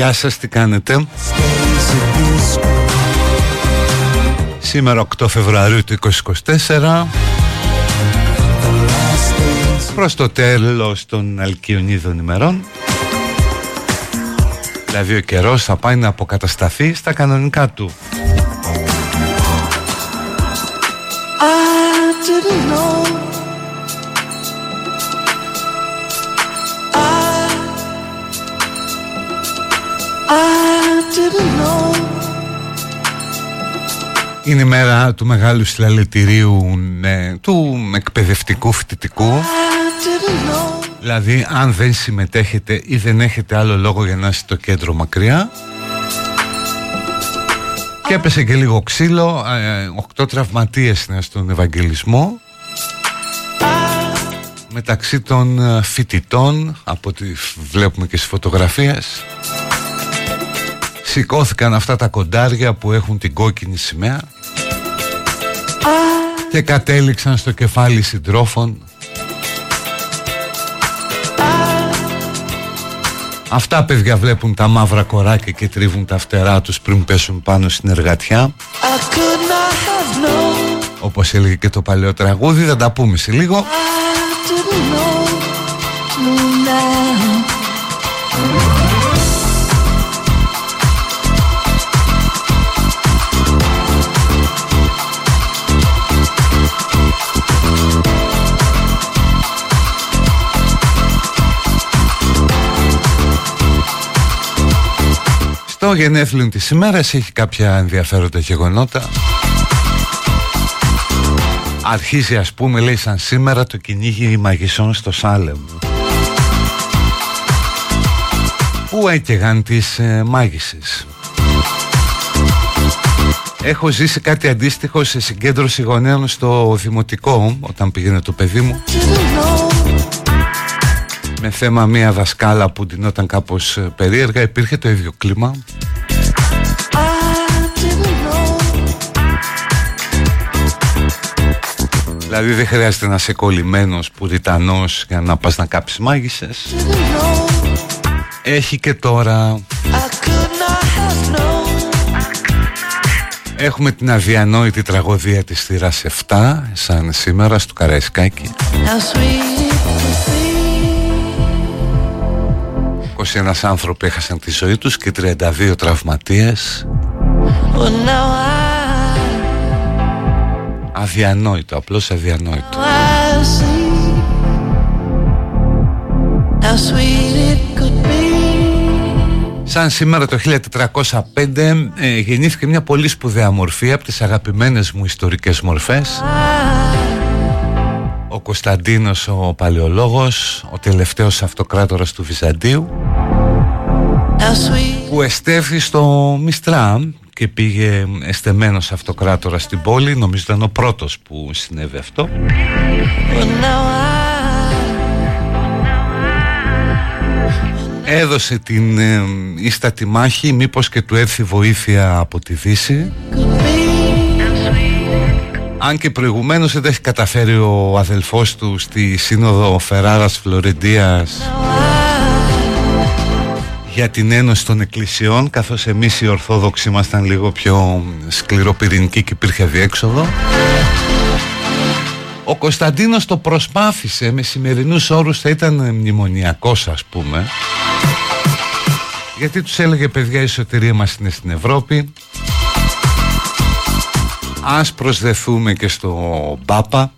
Γεια σας, τι κάνετε; Σήμερα 8 Φεβρουαρίου του 2024 Προς το τέλος των Αλκιονίδων ημερών. Δηλαδή ο καιρός θα πάει να αποκατασταθεί στα κανονικά του Είναι η μέρα του μεγάλου συλλαλητηρίου ναι, του εκπαιδευτικού φοιτητικού. Δηλαδή αν δεν συμμετέχετε ή δεν έχετε άλλο λόγο για να είστε το κέντρο μακριά. Και έπεσε και λίγο ξύλο, ε, οκτώ τραυματίες είναι στον Ευαγγελισμό. Μεταξύ των ε, φοιτητών από ό,τι βλέπουμε και στις φωτογραφίες σηκώθηκαν αυτά τα κοντάρια που έχουν την κόκκινη σημαία και κατέληξαν στο κεφάλι συντρόφων. Αυτά παιδιά βλέπουν τα μαύρα κοράκια και τρίβουν τα φτερά τους πριν πέσουν πάνω στην εργατιά. Όπως έλεγε και το παλαιό τραγούδι, θα τα πούμε σε λίγο Στο γενέθλιο της ημέρας έχει κάποια ενδιαφέροντα γεγονότα. Αρχίζει ας πούμε λέει σαν σήμερα το κυνήγι μαγισσών στο Σάλεμ. Πού έκαιγαν τις ε, μάγισσες; Έχω ζήσει κάτι αντίστοιχο σε συγκέντρωση γονέων στο δημοτικό όταν πήγαινε το παιδί μου με θέμα μία δασκάλα που ντυνόταν κάπως ε, περίεργα υπήρχε το ίδιο κλίμα. Δηλαδή δεν χρειάζεται να είσαι κολλημένος πουριτανός για να πας να κάψεις μάγισσες. Έχει και τώρα. Έχουμε την αδιανόητη τραγωδία της θύρας 7 Σαν σήμερα στο Καραϊσκάκι 21 άνθρωποι έχασαν τη ζωή τους και 32 τραυματίες. Αδιανόητο, απλώς αδιανόητο. Σαν σήμερα το 1405 ε, γεννήθηκε μια πολύ σπουδαία μορφή από τις αγαπημένες μου ιστορικές μορφές ο Κωνσταντίνος ο Παλαιολόγος, ο τελευταίος αυτοκράτορας του Βυζαντίου που εστέφθη στο Μιστρά και πήγε εστεμένος αυτοκράτορας στην πόλη. Νομίζω ήταν ο πρώτος που συνέβη αυτό. Έδωσε την ε, ίστατη μάχη μήπως και του έρθει βοήθεια από τη Δύση αν και προηγουμένως δεν έχει καταφέρει ο αδελφός του στη σύνοδο Φεράρας Φλωρεντίας για την ένωση των εκκλησιών καθώς εμείς οι Ορθόδοξοι ήμασταν λίγο πιο σκληροπυρηνικοί και υπήρχε διέξοδο. Ο Κωνσταντίνος το προσπάθησε με σημερινούς όρους θα ήταν μνημονιακός ας πούμε. Γιατί τους έλεγε παιδιά η σωτηρία μας είναι στην Ευρώπη Ας προσδεθούμε και στο Μπάπα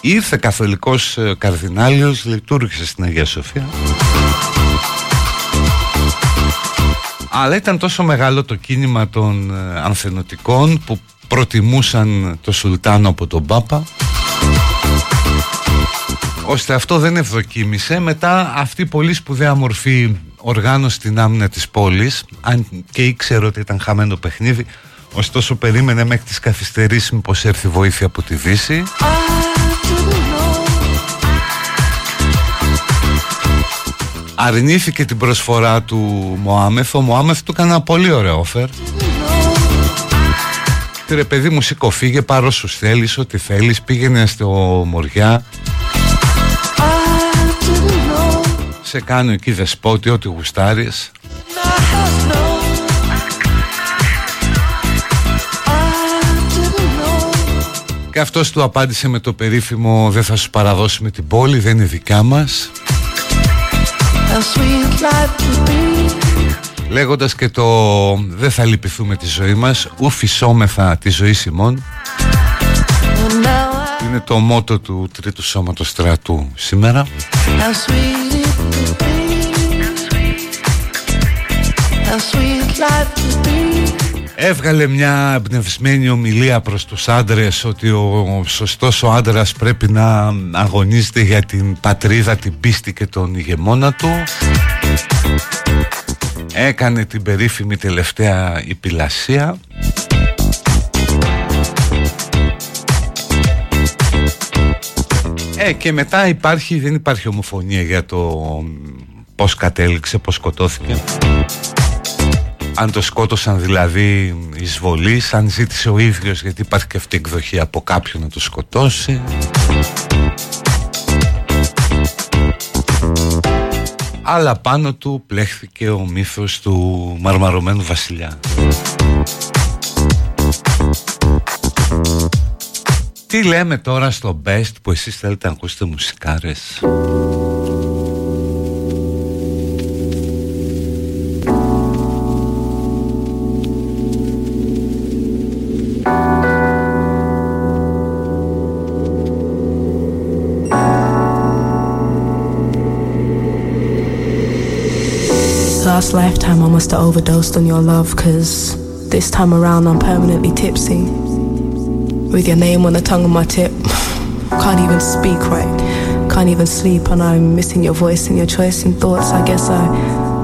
Ήρθε καθολικός ε, καρδινάλιος Λειτουργήσε στην Αγία Σοφία. Αλλά ήταν τόσο μεγάλο το κίνημα των ε, ανθενωτικών Που προτιμούσαν το Σουλτάνο από τον Πάπα ώστε αυτό δεν ευδοκίμησε. Μετά αυτή η πολύ σπουδαία μορφή οργάνωση στην άμυνα της πόλης αν και ήξερε ότι ήταν χαμένο παιχνίδι ωστόσο περίμενε μέχρι τις καθυστερήσεις μήπως έρθει βοήθεια από τη Δύση. Αρνήθηκε την προσφορά του Μωάμεθ ο Μωάμεθ του έκανε ένα πολύ ωραίο offer. Ρε παιδί μου σηκωφίγε πάρω σου θέλεις ό,τι θέλεις πήγαινε στο Μοριά σε κάνω εκεί δεσπότη ό,τι γουστάρεις. Και αυτός του απάντησε με το περίφημο «Δεν θα σου παραδώσουμε την πόλη, δεν είναι δικά μας» Λέγοντας και το «Δεν θα λυπηθούμε τη ζωή μας, ου φυσόμεθα τη ζωή Σιμών» Είναι το μότο του τρίτου σώματος στρατού σήμερα Έβγαλε μια εμπνευσμένη ομιλία προς τους άντρες ότι ο σωστός ο άντρας πρέπει να αγωνίζεται για την πατρίδα, την πίστη και τον ηγεμόνα του. Έκανε την περίφημη τελευταία υπηλασία. Ε, και μετά υπάρχει, δεν υπάρχει ομοφωνία για το πώς κατέληξε, πώς σκοτώθηκε αν το σκότωσαν δηλαδή εισβολή, αν ζήτησε ο ίδιος γιατί υπάρχει και αυτή η εκδοχή από κάποιον να το σκοτώσει. Αλλά πάνω του πλέχθηκε ο μύθος του μαρμαρωμένου βασιλιά. Τι λέμε τώρα στο best που εσείς θέλετε να ακούσετε μουσικάρες. last lifetime I must have overdosed on your love, cause this time around I'm permanently tipsy. With your name on the tongue of my tip. Can't even speak right. Can't even sleep, and I'm missing your voice and your choice and thoughts. I guess I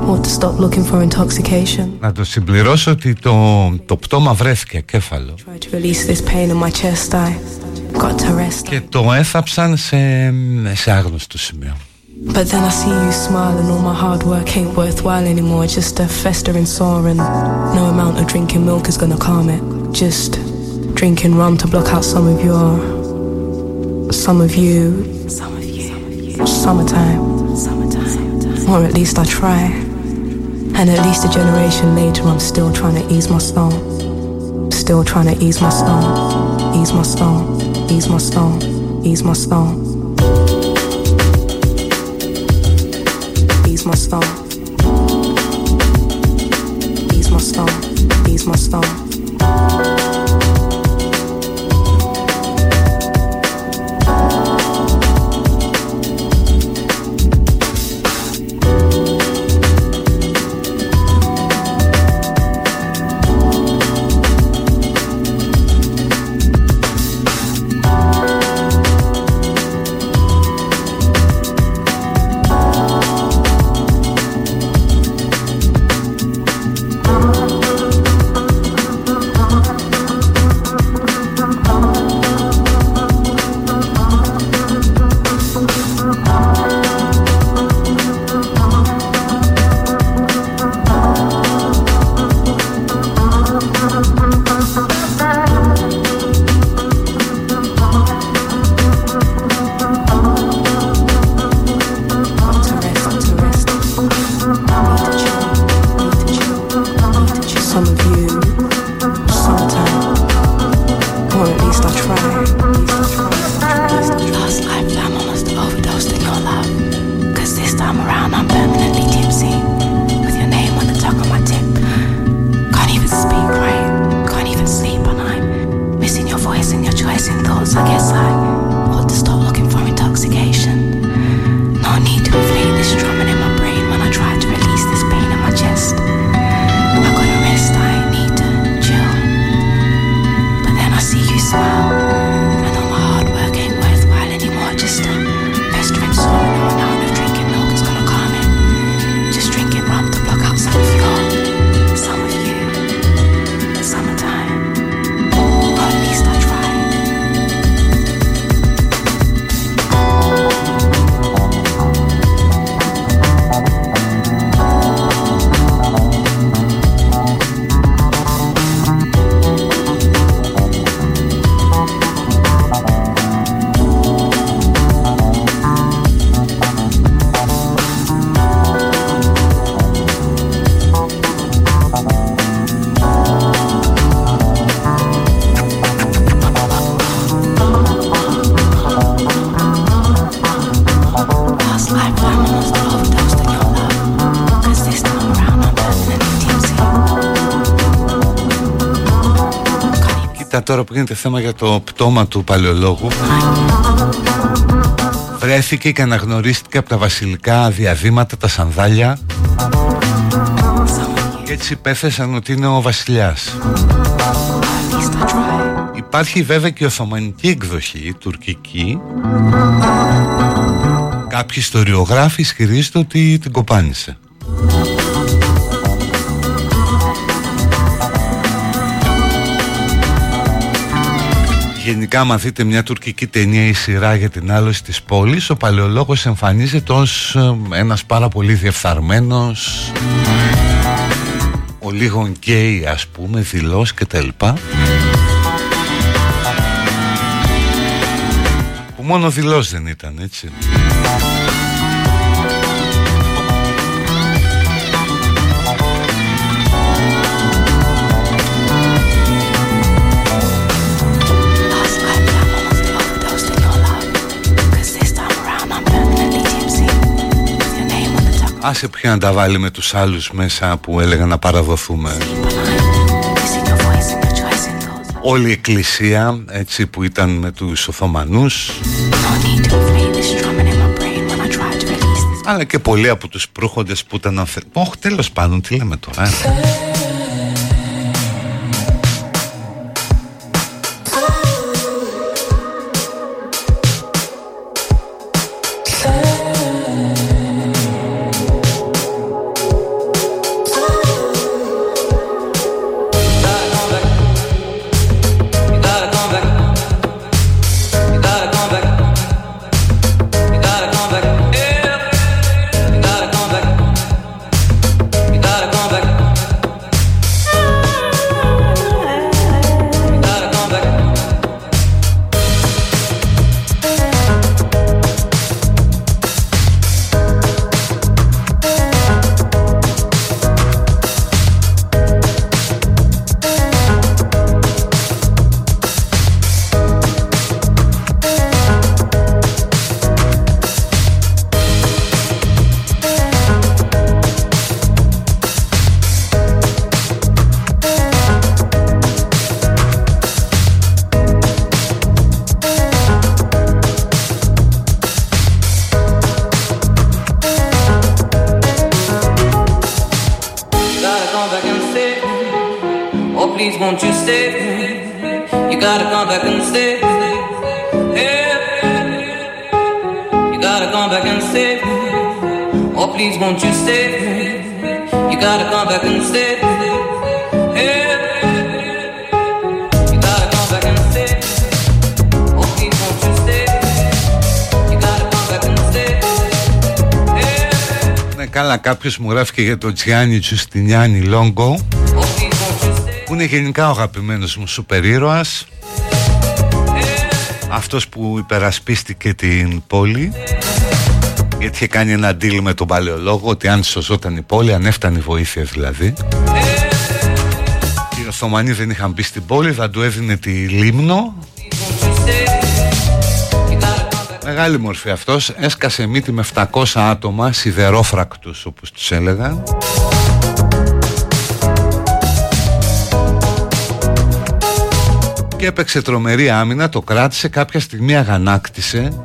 ought to stop looking for intoxication. Να το συμπληρώσω ότι το, το πτώμα βρέθηκε κέφαλο. Try to release this pain in my chest. I got to rest. Και το έθαψαν σε, σε άγνωστο σημείο. But then I see you smile and all my hard work ain't worthwhile anymore. Just a festering sore and no amount of drinking milk is gonna calm it. Just drinking rum to block out some of your, some of you, some of you, summertime, summertime. Or at least I try. And at least a generation later, I'm still trying to ease my stone. Still trying to ease my stone, ease my stone, ease my stone, ease my stone. Ease my stone. Ease my stone. Ease my stone. Κοίτα τώρα που γίνεται θέμα για το πτώμα του παλαιολόγου. Βρέθηκε και αναγνωρίστηκε από τα βασιλικά διαδήματα τα σανδάλια. Και έτσι πέθεσαν ότι είναι ο βασιλιάς. Υπάρχει βέβαια και η Οθωμανική εκδοχή, η τουρκική. Κάποιοι ιστοριογράφοι ισχυρίζονται ότι την κοπάνισε Γενικά άμα δείτε μια τουρκική ταινία ή σειρά για την άλωση της πόλης Ο παλαιολόγος εμφανίζεται ως ε, ένας πάρα πολύ διεφθαρμένος Ο λίγο γκέι ας πούμε, δηλός κτλ. Που μόνο δηλός δεν ήταν έτσι Άσε ποια να τα βάλει με τους άλλους μέσα που έλεγαν να παραδοθούμε. Όλη η εκκλησία έτσι που ήταν με τους Οθωμανούς αλλά και πολλοί από τους προύχοντες που ήταν αφε... Όχι τέλος πάντων τι λέμε τώρα ε; κάποιος μου γράφει και για το Τζιάννη Τζουστινιάννη Λόγκο που είναι γενικά ο αγαπημένος μου σούπερ ήρωας. Αυτός που υπερασπίστηκε την πόλη γιατί είχε κάνει ένα deal με τον παλαιολόγο ότι αν σωζόταν η πόλη, αν έφτανε η βοήθεια δηλαδή. Οι Οθωμανοί δεν είχαν μπει στην πόλη, θα του έδινε τη Λίμνο. Μεγάλη μορφή αυτός. Έσκασε μύτη με 700 άτομα Σιδερόφρακτους όπως τους έλεγαν. Και έπαιξε τρομερή άμυνα Το κράτησε κάποια στιγμή αγανάκτησε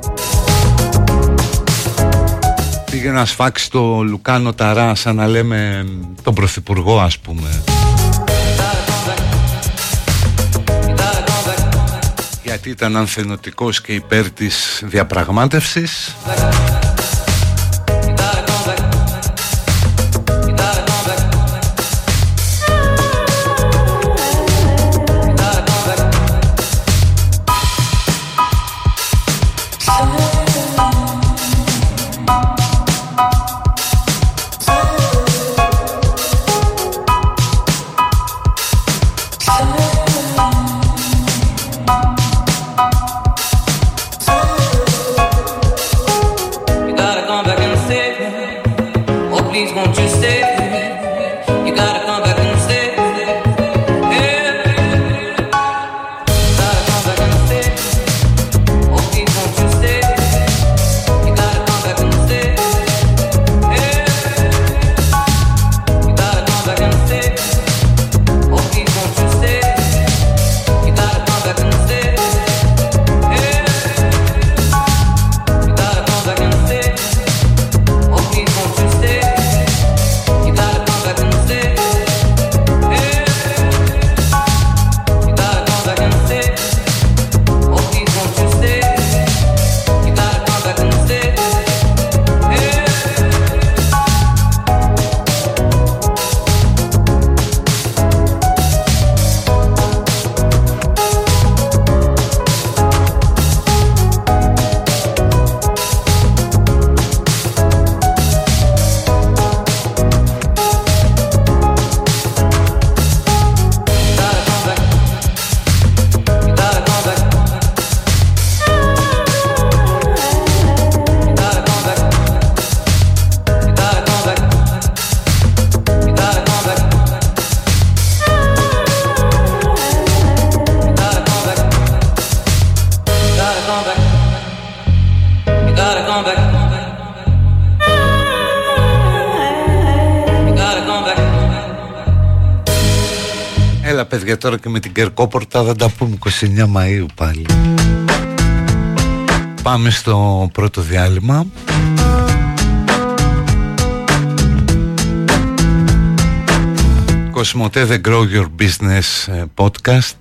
Πήγε να σφάξει το Λουκάνο Ταρά Σαν να λέμε τον Πρωθυπουργό ας πούμε. Γιατί ήταν ανθενωτικός και υπέρ της διαπραγμάτευσης τώρα και με την Κερκόπορτα θα τα πούμε. 29 Μαΐου πάλι. Πάμε στο πρώτο διάλειμμα. Κοσμοτέ The Grow Your Business ε, Podcast.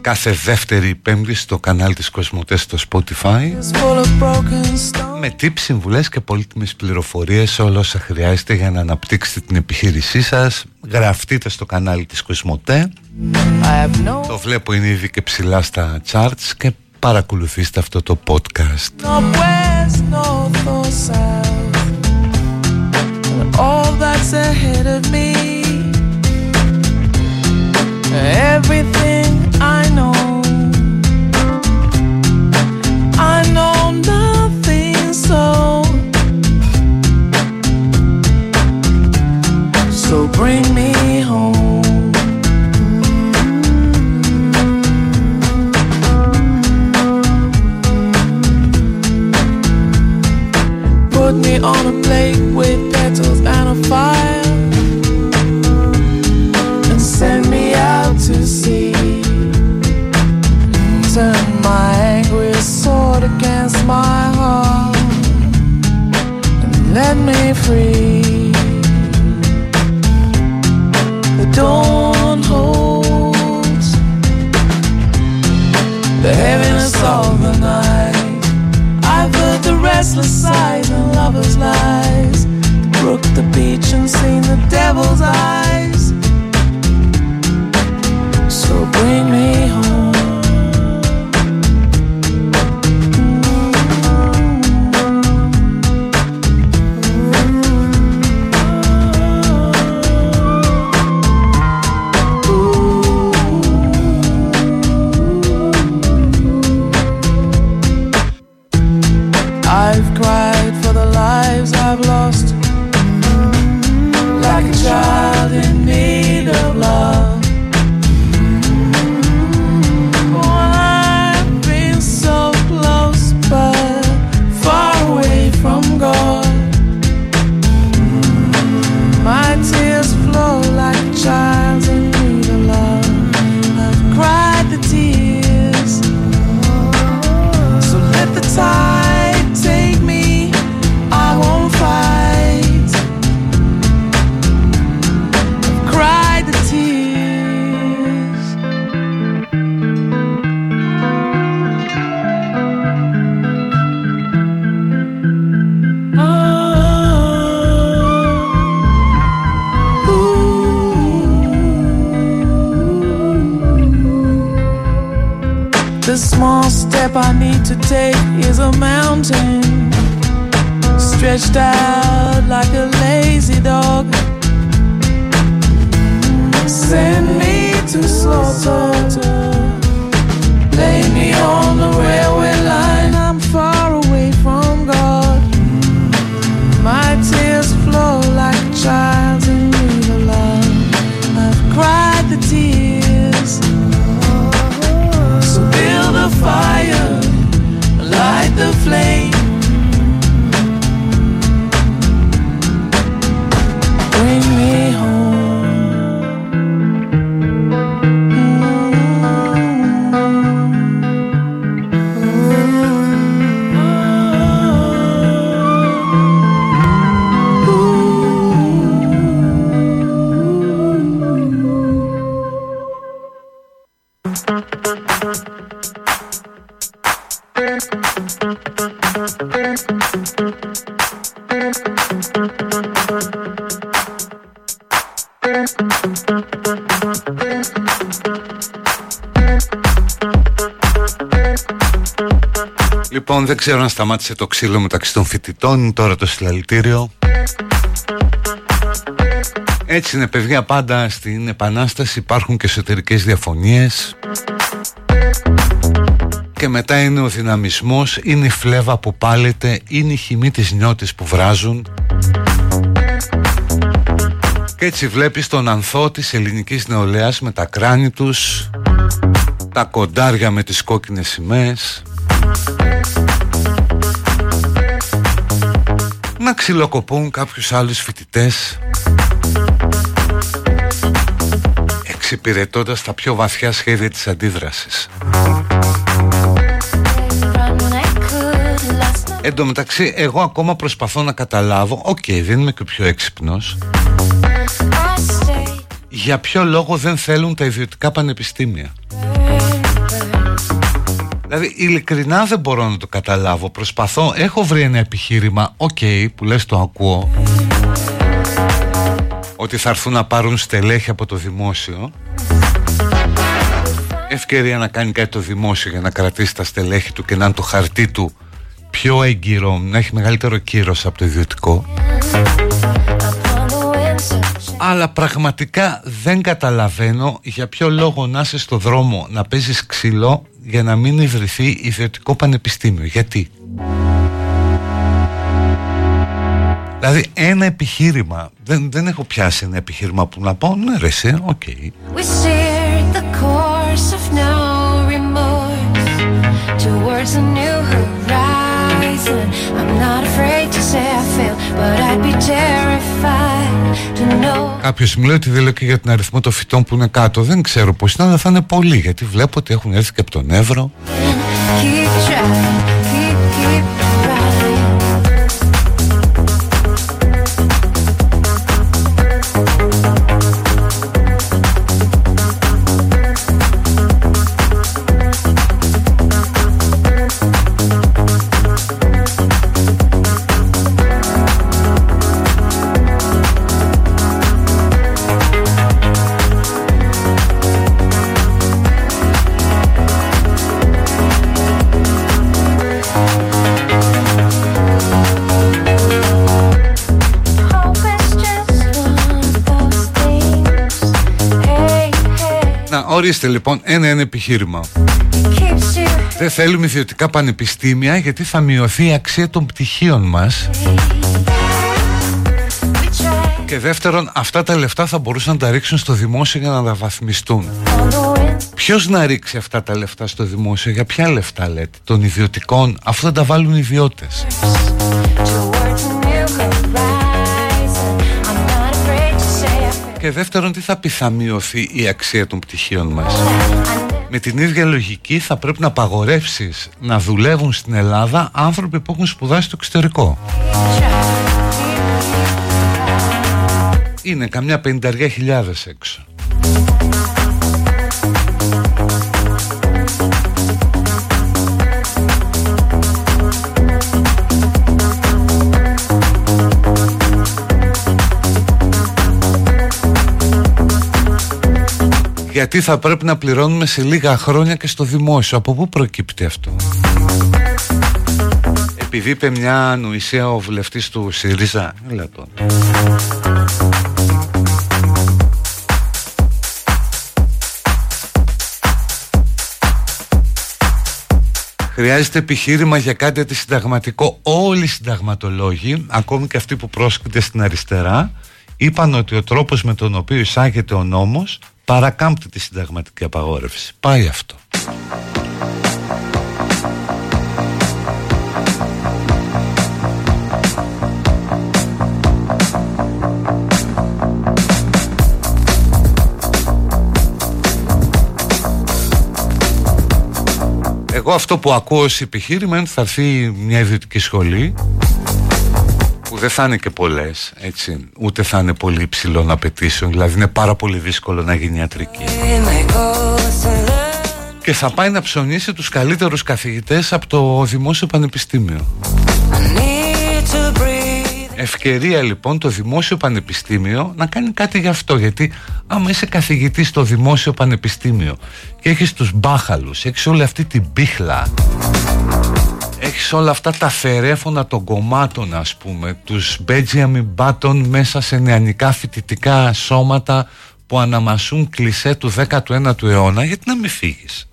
Κάθε δεύτερη πέμπτη στο κανάλι της Κοσμοτέ στο Spotify. Με tips, συμβουλές και πολύτιμες πληροφορίες όλα όσα χρειάζεται για να αναπτύξετε την επιχείρησή σας γραφτείτε στο κανάλι της Κοσμοτέ. Το βλέπω είναι ήδη και ψηλά στα charts και παρακολουθήστε αυτό το podcast. All that's ahead of me. Everything bring me home. Put me on a plate with petals and a fire and send me out to sea. Turn my angry sword against my heart and let me free. Dawn holds the heaviness of the night. I've heard the restless sighs and lovers' lies brook, the beach, and seen the devil's eyes. So bring me home. Ξέρω αν σταμάτησε το ξύλο μεταξύ των φοιτητών, είναι τώρα το συλλαλητήριο. Έτσι είναι παιδιά πάντα στην Επανάσταση υπάρχουν και εσωτερικές διαφωνίες. Και μετά είναι ο δυναμισμός, είναι η φλέβα που πάλεται, είναι η χυμή της νιώτης που βράζουν. Και έτσι βλέπεις τον ανθό της ελληνικής νεολαίας με τα κράνη τους, τα κοντάρια με τις κόκκινες σημαίες να ξυλοκοπούν κάποιους άλλους φοιτητές εξυπηρετώντας τα πιο βαθιά σχέδια της αντίδρασης. Εν τω μεταξύ εγώ ακόμα προσπαθώ να καταλάβω OK okay, δεν είμαι και πιο έξυπνος Για ποιο λόγο δεν θέλουν τα ιδιωτικά πανεπιστήμια; Δηλαδή ειλικρινά δεν μπορώ να το καταλάβω. Προσπαθώ, έχω βρει ένα επιχείρημα OK okay, που λες το ακούω Ότι θα έρθουν να πάρουν στελέχη από το δημόσιο. Ευκαιρία να κάνει κάτι το δημόσιο για να κρατήσει τα στελέχη του και να είναι το χαρτί του πιο έγκυρο, να έχει μεγαλύτερο κύρος από το ιδιωτικό αλλά πραγματικά δεν καταλαβαίνω για ποιο λόγο να είσαι στο δρόμο να παίζεις ξύλο για να μην ιδρυθεί ιδιωτικό πανεπιστήμιο. Γιατί; Δηλαδή ένα επιχείρημα, δεν, δεν έχω πιάσει ένα επιχείρημα που να πω, ναι ρε εσύ, OK. Okay. Κάποιος μου λέει ότι δεν λέω και για την αριθμό των φυτών που είναι κάτω. Δεν ξέρω πώς είναι, αλλά θα είναι πολλοί. Γιατί βλέπω ότι έχουν έρθει και από τον Εύρο. Ορίστε λοιπόν ένα-ένα επιχείρημα. Δεν θέλουμε ιδιωτικά πανεπιστήμια γιατί θα μειωθεί η αξία των πτυχίων μας. Και δεύτερον, αυτά τα λεφτά θα μπορούσαν να τα ρίξουν στο δημόσιο για να αναβαθμιστούν. Ποιος να ρίξει αυτά τα λεφτά στο δημόσιο, για ποια λεφτά λέτε, των ιδιωτικών, αφού θα τα βάλουν οι ιδιώτες. Και δεύτερον, τι θα πει θα μειωθεί η αξία των πτυχίων μας; Με την ίδια λογική θα πρέπει να απαγορεύσεις να δουλεύουν στην Ελλάδα άνθρωποι που έχουν σπουδάσει στο εξωτερικό. Είναι καμιά πενταριά χιλιάδες έξω. Γιατί θα πρέπει να πληρώνουμε σε λίγα χρόνια και στο δημόσιο. Από πού προκύπτει αυτό; Επειδή είπε μια ανοησία ο βουλευτής του ΣΥΡΙΖΑ. Έλα τώρα. Χρειάζεται επιχείρημα για κάτι αντισυνταγματικό. Όλοι οι συνταγματολόγοι, ακόμη και αυτοί που πρόσκειται στην αριστερά, είπαν ότι ο τρόπος με τον οποίο εισάγεται ο νόμος παρακάμπτει τη συνταγματική απαγόρευση. Πάει αυτό. Εγώ αυτό που ακούω ως επιχείρημα είναι ότι θα έρθει μια ιδιωτική σχολή που δεν θα είναι και πολλές, έτσι, ούτε θα είναι πολύ υψηλών απαιτήσεων, δηλαδή είναι πάρα πολύ δύσκολο να γίνει ιατρική. Και θα πάει να ψωνίσει τους καλύτερους καθηγητές από το Δημόσιο Πανεπιστήμιο. Ευκαιρία λοιπόν το Δημόσιο Πανεπιστήμιο να κάνει κάτι γι' αυτό γιατί άμα είσαι καθηγητής στο Δημόσιο Πανεπιστήμιο και έχεις τους μπάχαλους, έχεις όλη αυτή την μπίχλα έχεις όλα αυτά τα φερέφωνα των κομμάτων ας πούμε τους Benjamin Button μέσα σε νεανικά φοιτητικά σώματα που αναμασούν κλισέ του 19ου αιώνα γιατί να μην φύγεις;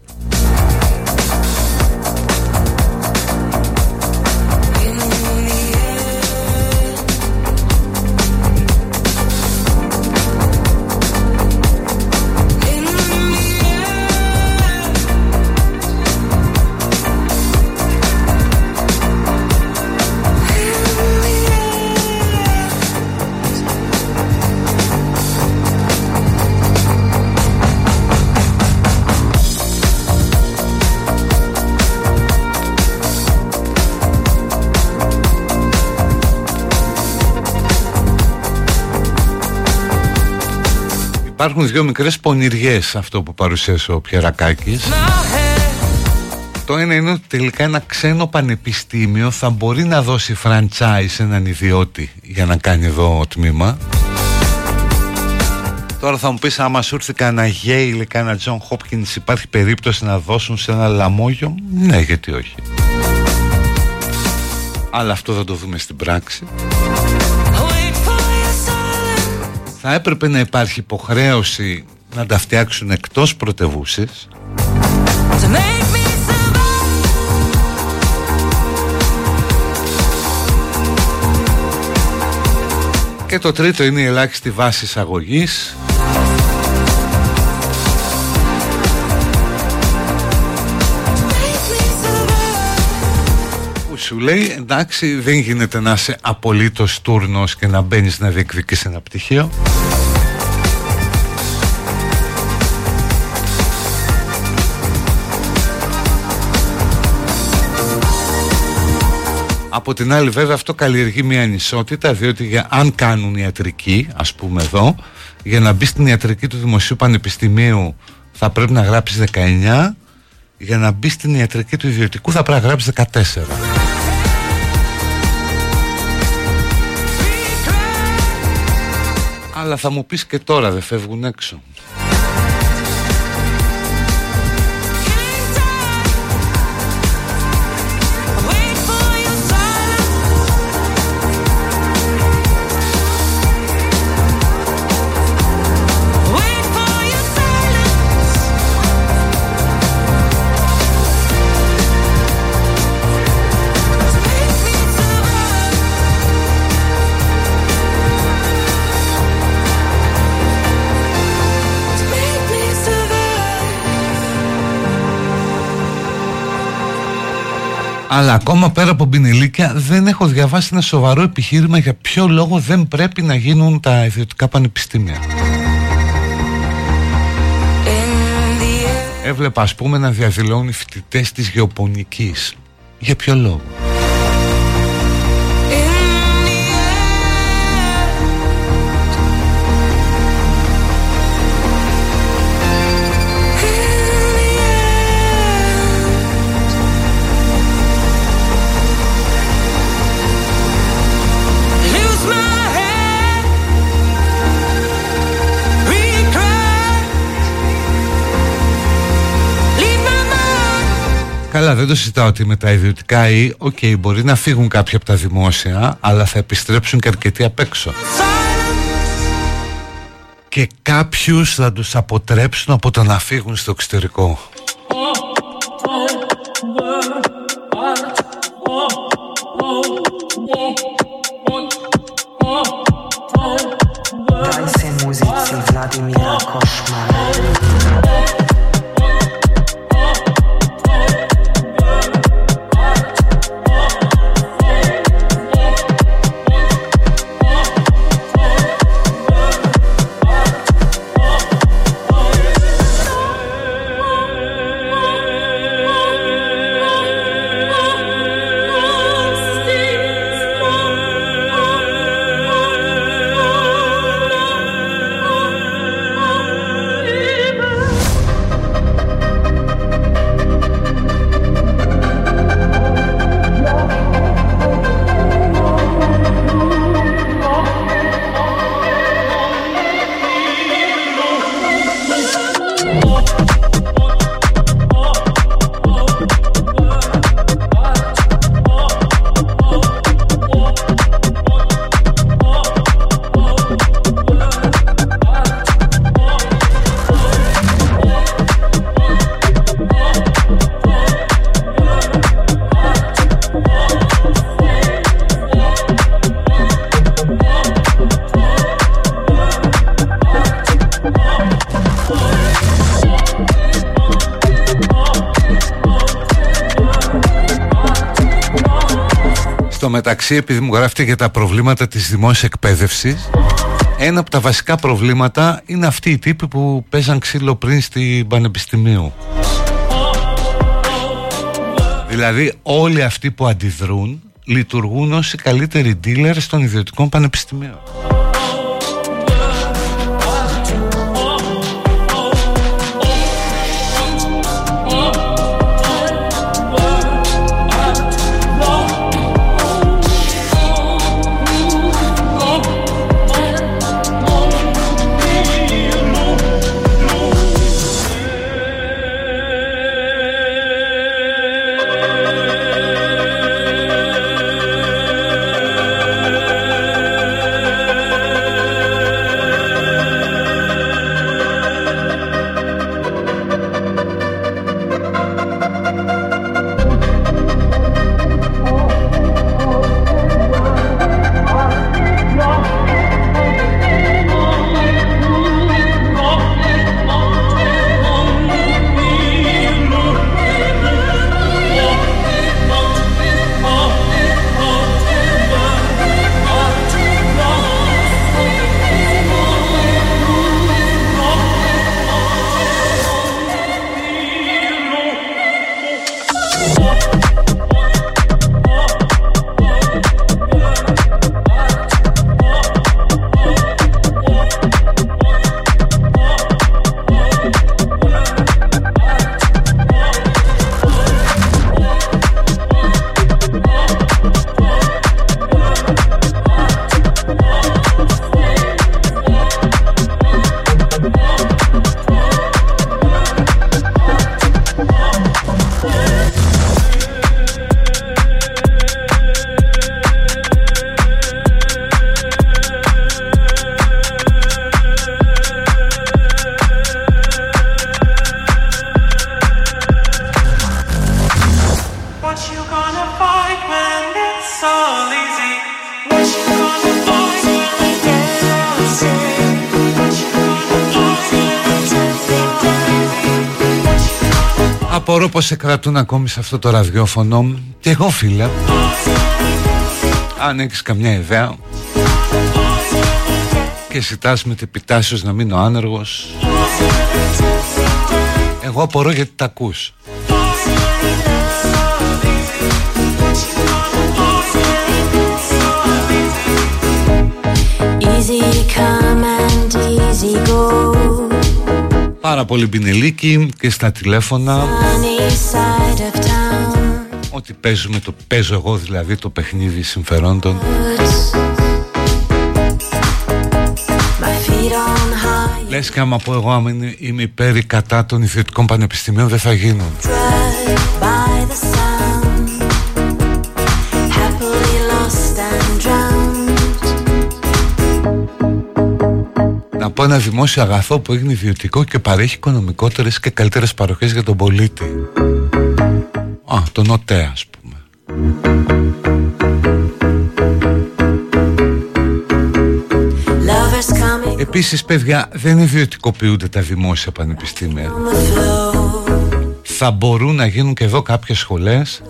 Υπάρχουν δύο μικρές πονηριές αυτό που παρουσίασε ο Πιερακάκης. Το ένα είναι ότι τελικά ένα ξένο πανεπιστήμιο θα μπορεί να δώσει franchise σε έναν ιδιώτη για να κάνει εδώ τμήμα. Τώρα θα μου πεις άμα σου έρθει κανένα Yale ή κανένα John Hopkins υπάρχει περίπτωση να δώσουν σε ένα λαμόγιο; Ναι γιατί όχι. Αλλά αυτό θα το δούμε στην πράξη Θα έπρεπε να υπάρχει υποχρέωση να τα φτιάξουν εκτός πρωτευούσης Και το τρίτο είναι η ελάχιστη βάση εισαγωγής σου λέει εντάξει δεν γίνεται να είσαι απολύτως τούρνος και να μπαίνεις να διεκδικείς ένα πτυχίο. Από την άλλη βέβαια αυτό καλλιεργεί μια ανισότητα διότι για, αν κάνουν ιατρική ας πούμε εδώ για να μπει στην ιατρική του Δημοσίου Πανεπιστημίου θα πρέπει να γράψεις 19 για να μπει στην ιατρική του ιδιωτικού θα πρέπει να γράψεις 14 Αλλά θα μου πεις και τώρα δεν φεύγουν έξω Αλλά ακόμα πέρα από μπινελίκια δεν έχω διαβάσει ένα σοβαρό επιχείρημα για ποιο λόγο δεν πρέπει να γίνουν τα ιδιωτικά πανεπιστήμια. Έβλεπα ας πούμε να διαδηλώνουν οι φοιτητές της γεωπονικής. Για ποιο λόγο; Καλά, δεν το συζητάω ότι με τα ιδιωτικά ή, OK, okay, μπορεί να φύγουν κάποια από τα δημόσια, αλλά θα επιστρέψουν και αρκετοί απ' έξω. Και κάποιους θα τους αποτρέψουν από το να φύγουν στο εξωτερικό. Μεταξύ επειδή μου γράφετε για τα προβλήματα της δημόσιας εκπαίδευσης ένα από τα βασικά προβλήματα είναι αυτοί οι τύποι που παίζαν ξύλο πριν στην Πανεπιστημίου. Δηλαδή όλοι αυτοί που αντιδρούν λειτουργούν ως οι καλύτεροι dealers των ιδιωτικών πανεπιστημίων κρατούν ακόμη σε αυτό το ραδιόφωνο Και εγώ φίλε; Αν έχεις καμιά ιδέα Και ζητάς με τεπιτάσεως να μείνω άνεργος Εγώ απορώ γιατί τα ακούς. Easy come and easy go. Πάρα πολύ πινελίκι και στα τηλέφωνα Ότι παίζουμε το παίζω εγώ δηλαδή το παιχνίδι συμφερόντων. Λες και άμα πω εγώ άμα είμαι υπέρ ή κατά των ιδιωτικών πανεπιστημίων δεν θα γίνουν από ένα δημόσιο αγαθό που έγινε ιδιωτικό και παρέχει οικονομικότερες και καλύτερες παροχές για τον πολίτη. Α, τον ΟΤΕ ας πούμε. Επίσης παιδιά δεν ιδιωτικοποιούνται τα δημόσια πανεπιστήμια. Θα μπορούν να γίνουν και εδώ κάποιες σχολές.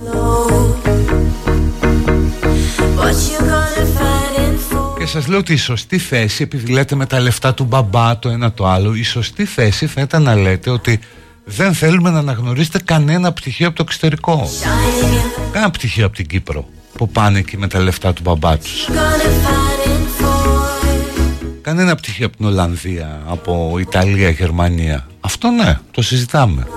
Και σας λέω ότι η σωστή θέση, επειδή λέτε με τα λεφτά του μπαμπά το ένα το άλλο, η σωστή θέση θα ήταν να λέτε ότι δεν θέλουμε να αναγνωρίσετε κανένα πτυχίο από το εξωτερικό. Κανένα πτυχίο από την Κύπρο που πάνε εκεί με τα λεφτά του μπαμπά τους. Κανένα πτυχίο από την Ολλανδία, από Ιταλία, Γερμανία. Αυτό ναι, το συζητάμε.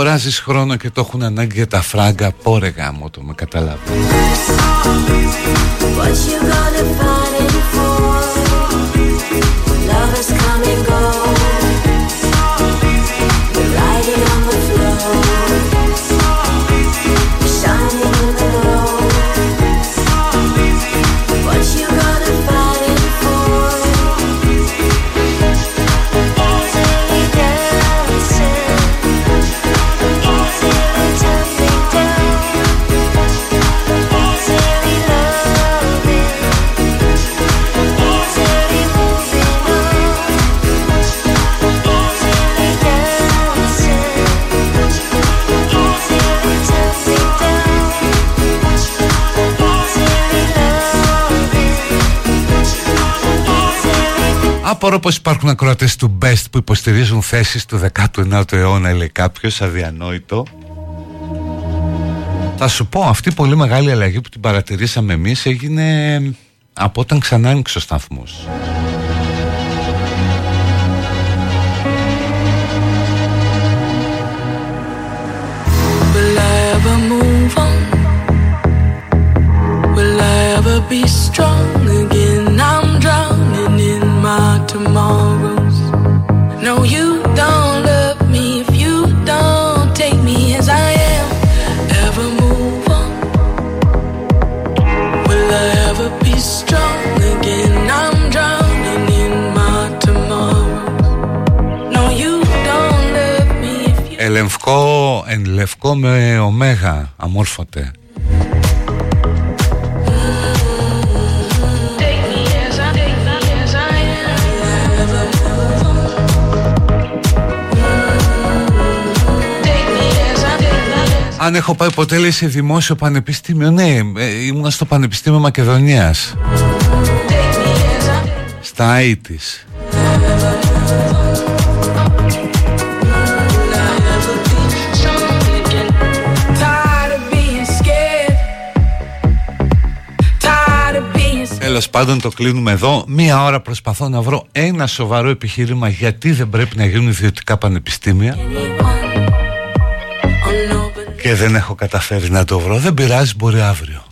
Αγοράζεις χρόνο και το έχουν ανάγκη για τα φράγκα Πόρε γάμο το με καταλάβεις Απορώ πως υπάρχουν ακροατές του Best που υποστηρίζουν θέσεις του 19ου αιώνα λέει κάποιος αδιανόητο Θα σου πω αυτή η πολύ μεγάλη αλλαγή που την παρατηρήσαμε εμείς έγινε από όταν ξανά άνοιξε ο σταθμός Will I ever move on? Will I ever be strong; tomorrows. No, you don't love me if you don't take me as I am. Ever move on? Will I ever be strong again? I'm drowning in my tomorrows. No, you don't love me if you. Ελευκό, εν λευκό με ωμέγα, αμόρφωτε. Αν έχω πάει ποτέ λέει, σε δημόσιο πανεπιστήμιο Ναι, ε, ήμουν στο Πανεπιστήμιο Μακεδονίας. Στα ΑΕΤΙΣ Τέλος πάντων το κλείνουμε εδώ. Μία ώρα προσπαθώ να βρω ένα σοβαρό επιχείρημα Γιατί δεν πρέπει να γίνουν ιδιωτικά πανεπιστήμια και δεν έχω καταφέρει να το βρω. Δεν πειράζει μπορεί αύριο.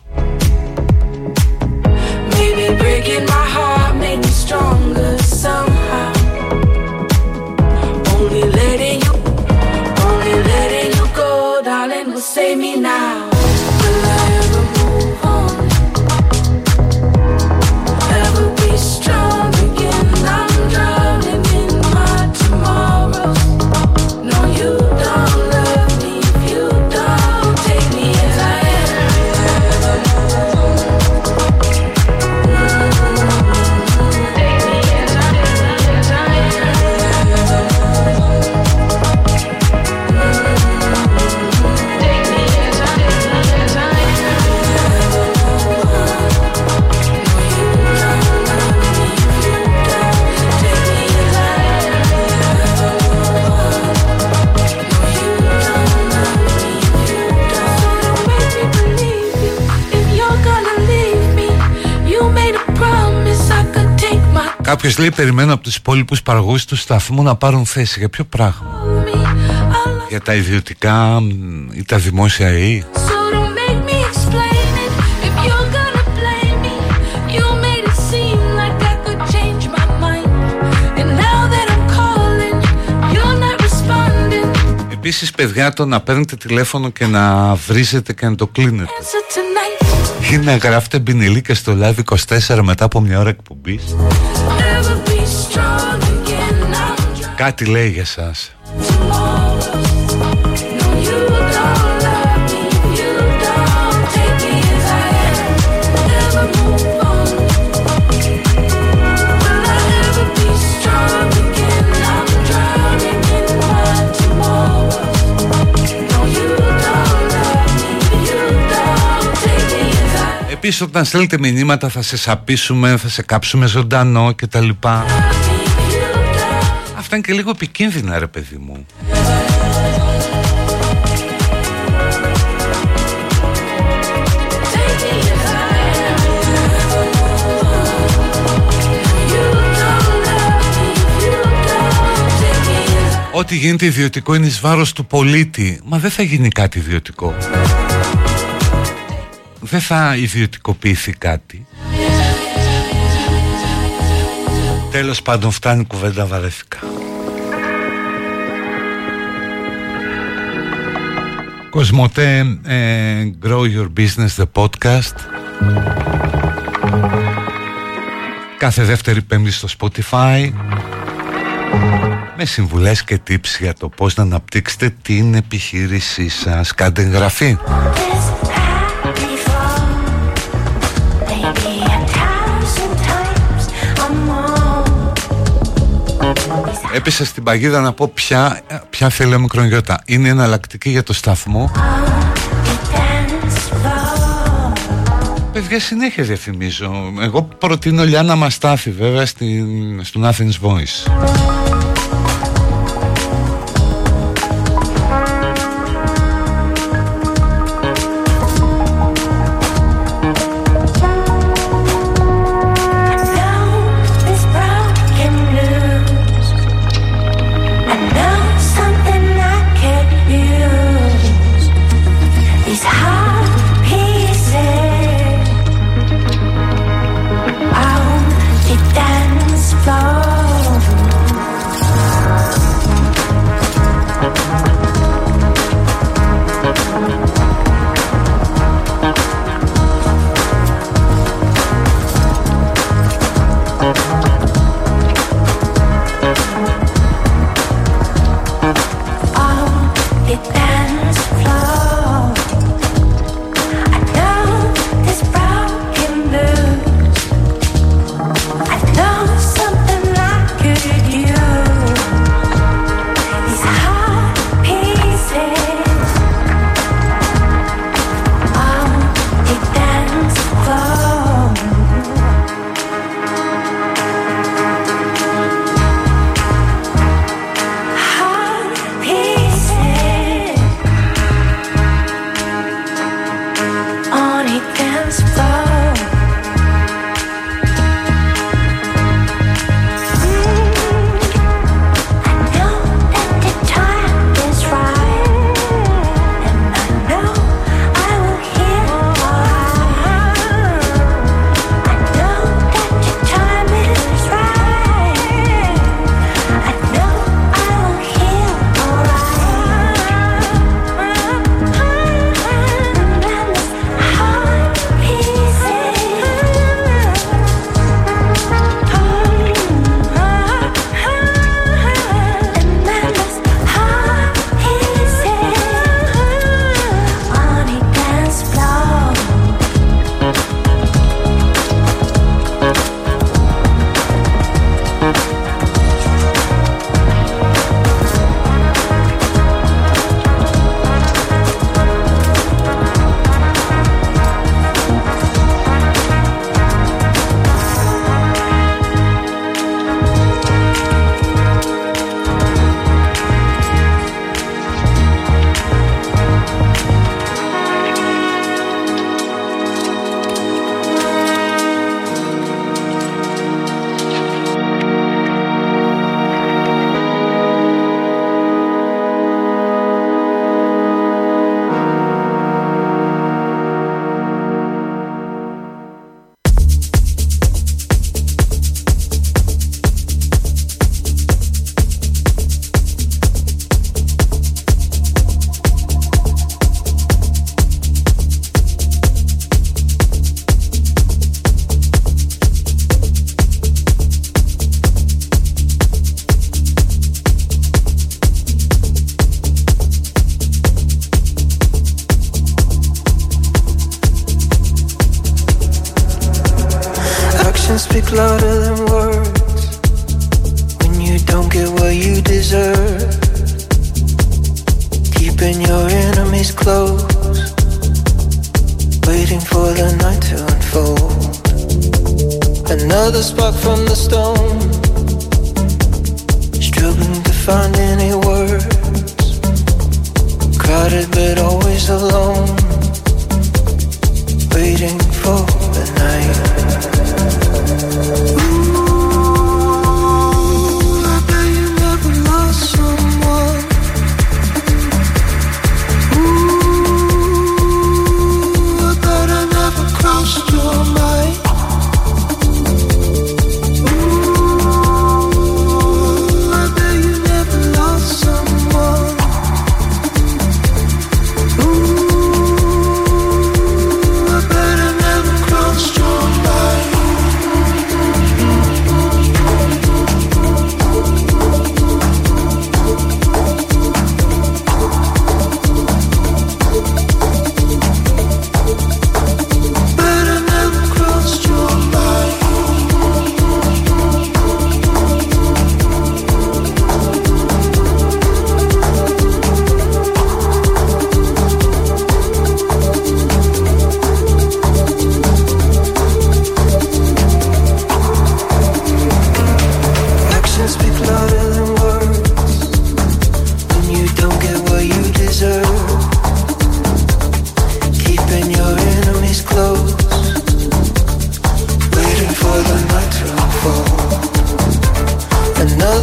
Only Κάποιος λέει: Περιμένω από τους υπόλοιπους παραγωγούς του σταθμού να πάρουν θέση. Για ποιο πράγμα, Για τα ιδιωτικά μ, ή τα δημόσια ή; So don't make me explain it. If you're gonna blame me, you made it seem like I could change my mind. And now that I'm calling, you're not responding. Επίσης, παιδιά, το να παίρνετε τηλέφωνο και να βρίζετε και να το κλείνετε. Answer tonight. Ή να γράφετε μπινελίκα στο live 24 μετά από μια ώρα εκπομπής κάτι λέει για σας Επίσης όταν στέλνετε μηνύματα θα σε σαπίσουμε, θα σε κάψουμε ζωντανό και τα λοιπά. Αυτά είναι και λίγο επικίνδυνα ρε παιδί μου take me as I am. You don't love me. You don't take me as I am. Ό,τι γίνεται ιδιωτικό είναι εις βάρος του πολίτη Μα δεν θα γίνει κάτι ιδιωτικό Δεν θα ιδιωτικοποιηθεί κάτι Τέλος πάντων φτάνει η κουβέντα βαρέθηκα Κοσμοτέ ε, Grow Your Business The Podcast Κάθε δεύτερη πέμπτη στο Spotify με συμβουλές και tips για το πώς να αναπτύξετε την επιχείρησή σας. Κάντε εγγραφή. Έπεσα στην παγίδα να πω ποια, ποια θέλει ο μικρονιώτα. Είναι εναλλακτική για το σταθμό. You dance floor. Παιδιά συνέχεια διαφημίζω. Εγώ προτείνω Λιάννα Μαστάθη βέβαια στην, στον Athens Voice.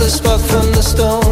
Another spark from the stone,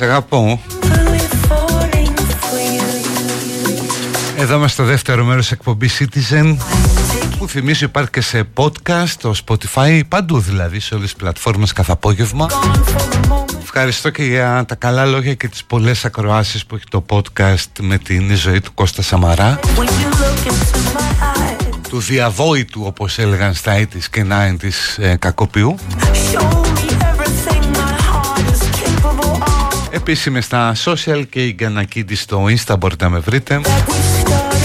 μιλάω καλέ, σας αγαπώ. fully falling for you. Εδώ είμαστε στο δεύτερο μέρος εκπομπής Citizen που θυμίζω υπάρχει και σε podcast, στο Spotify, παντού δηλαδή, σε όλες τις πλατφόρμες καθ' απόγευμα. Gone for the moment. Ευχαριστώ και για τα καλά λόγια και τις πολλές ακροάσεις που έχει το podcast με την ζωή του Κώστα Σαμαρά. When you look into my eyes, Του διαβόητου όπως έλεγαν στα 80's και 90's ε, κακοποιού. Of. Επίσης είμαι στα social και η Γκανακίδη στο Insta μπορείτε να με βρείτε. That we started.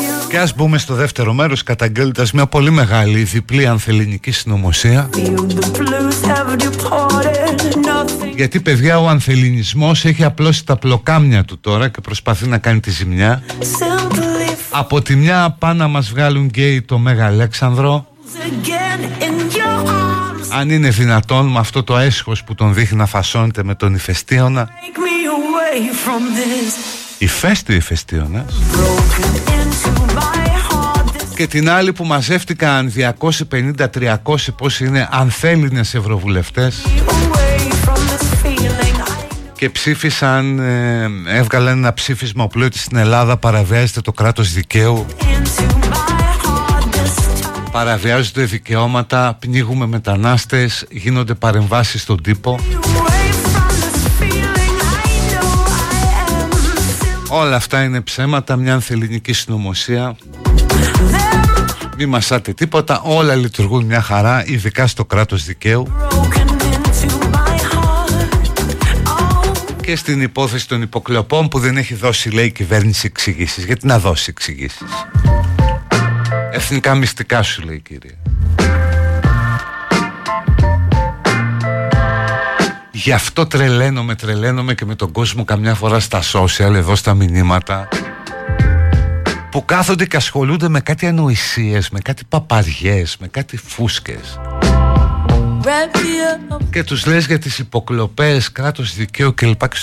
You Και ας μπούμε στο δεύτερο μέρος καταγγέλλοντας μια πολύ μεγάλη διπλή ανθεληνική συνωμοσία feel the blues have departed. Nothing. γιατί παιδιά ο ανθεληνισμός έχει απλώσει τα πλοκάμια του τώρα και προσπαθεί να κάνει τη ζημιά Simply Από τη μια πάνε να μας βγάλουν γκέι το Μέγα Αλέξανδρο falls again in your arms. Αν είναι δυνατόν με αυτό το έσχος που τον δείχνει να φασώνεται με τον ηφαιστίωνα Take me away from this. Ηφαίστειο ηφαιστίωνας Broken into my heart. This Και την άλλη που μαζεύτηκαν 250-300 πώς είναι ανθέληνες ευρωβουλευτές away from this feeling. I και ψήφισαν, ε, έβγαλαν ένα ψήφισμα όπου λέει ότι στην Ελλάδα παραβιάζεται το κράτος δικαίου παραβιάζονται δικαιώματα, πνίγουμε μετανάστες, γίνονται παρεμβάσεις στον τύπο Away from this feeling. I know I am simple. Όλα αυτά είναι ψέματα, μια ανθεληνική συνωμοσία Them Μη μασάτε τίποτα, όλα λειτουργούν μια χαρά, ειδικά στο κράτος δικαίου broken into my heart. Oh, και στην υπόθεση των υποκλοπών που δεν έχει δώσει λέει η κυβέρνηση εξηγήσεις. Γιατί να δώσει εξηγήσεις; Εθνικά μυστικά σου λέει η κυρία. Γι' αυτό τρελαίνομαι, τρελαίνομαι και με τον κόσμο καμιά φορά στα social, εδώ στα μηνύματα που κάθονται και ασχολούνται με κάτι ανοησίες, με κάτι παπαριές, με κάτι φούσκες wrap me up, και τους λες για τις υποκλοπές, κράτος δικαίου κλπ. Και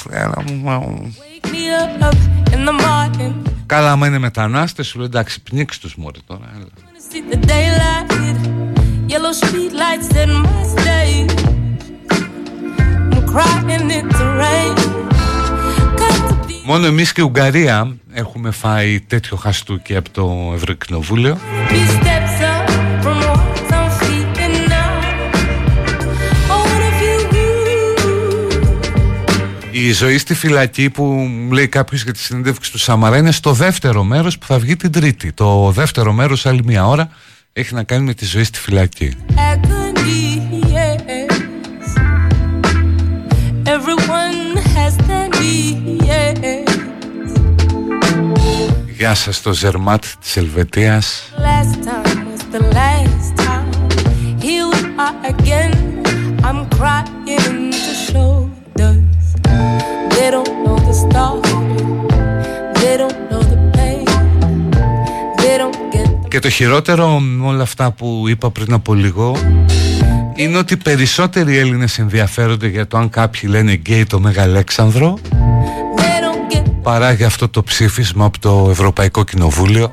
σου λέει, «Έλα, μου, wake me up in the morning. Καλά, άμα είναι μετανάστες, σου λέει εντάξει, πνίξ τους μωρέ τώρα. Έλα. Wanna see the daylight, yellow street lights in my state. I'm crying in the rain. Got to be Μόνο εμείς και η Ουγγαρία έχουμε φάει τέτοιο χαστούκι από το Ευρωκοινοβούλιο. Η ζωή στη φυλακή που μου λέει κάποιος για τη συνέντευξη του Σαμαρά είναι στο δεύτερο μέρος που θα βγει την Τρίτη. Το δεύτερο μέρος, άλλη μία ώρα, έχει να κάνει με τη ζωή στη φυλακή. agony, yes. Everyone has their needs. Γεια σας στο Ζερμάτ της Ελβετίας. Last time was the last time. Here we are again. I'm crying Και το χειρότερο με όλα αυτά που είπα πριν από λίγο είναι ότι περισσότεροι Έλληνες ενδιαφέρονται για το αν κάποιοι λένε γκέι το Μέγα Αλέξανδρο They don't get παρά για αυτό το ψήφισμα από το Ευρωπαϊκό Κοινοβούλιο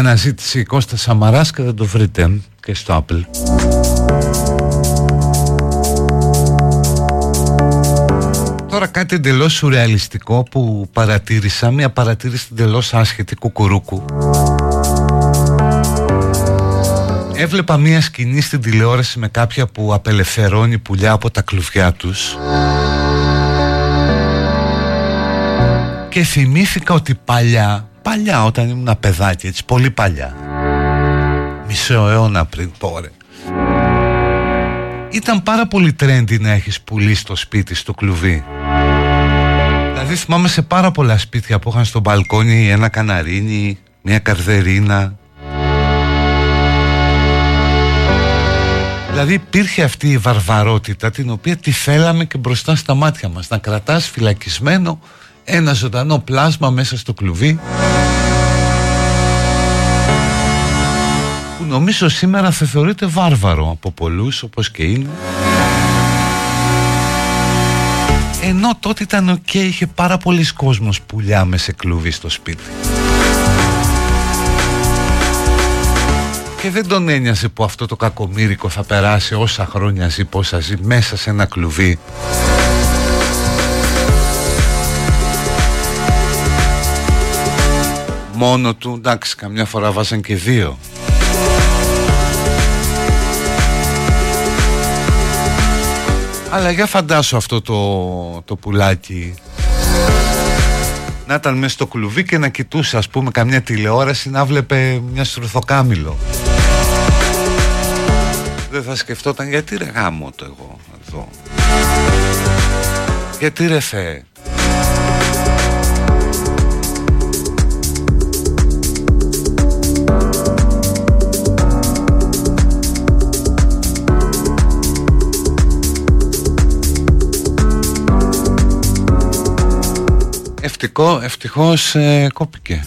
αναζήτηση Κώστα Σαμαράς και θα το βρείτε και στο Apple. Τώρα κάτι εντελώς σουρεαλιστικό που παρατήρησα, μια παρατήρηση εντελώς άσχετη κουκουρούκου. Έβλεπα μια σκηνή στην τηλεόραση με κάποια που απελευθερώνει πουλιά από τα κλουβιά τους και θυμήθηκα ότι παλιά, παλιά όταν ήμουν παιδάκι έτσι, πολύ παλιά. Μισό αιώνα πριν τώρα ήταν πάρα πολύ trendy να έχεις πουλί στο σπίτι, στο κλουβί. Δηλαδή θυμάμαι σε πάρα πολλά σπίτια που είχαν στο μπαλκόνι ένα καναρίνι, μια καρδερίνα. Δηλαδή υπήρχε αυτή η βαρβαρότητα την οποία τη θέλαμε και μπροστά στα μάτια μας. Να κρατάς φυλακισμένο ένα ζωντανό πλάσμα μέσα στο κλουβί νομίζω σήμερα θα θεωρείται βάρβαρο από πολλούς όπως και είναι ενώ τότε ήταν οκ, είχε πάρα πολλοί κόσμος πουλιά με σε κλουβί στο σπίτι Και δεν τον ένοιασε που αυτό το κακομοίρικο θα περάσει όσα χρόνια ζει, πόσα ζει μέσα σε ένα κλουβί. Μόνο του, εντάξει, καμιά φορά βάζαν και δύο. Αλλά για φαντάσου αυτό το, το πουλάκι. Να ήταν μέσα στο κλουβί και να κοιτούσε ας πούμε καμιά τηλεόραση να βλέπε μια στρουθοκάμιλο δεν θα σκεφτόταν γιατί ρε γάμο το εγώ εδώ γιατί ρε Θεέ Ευτυχώ, ευτυχώς ε, κόπηκε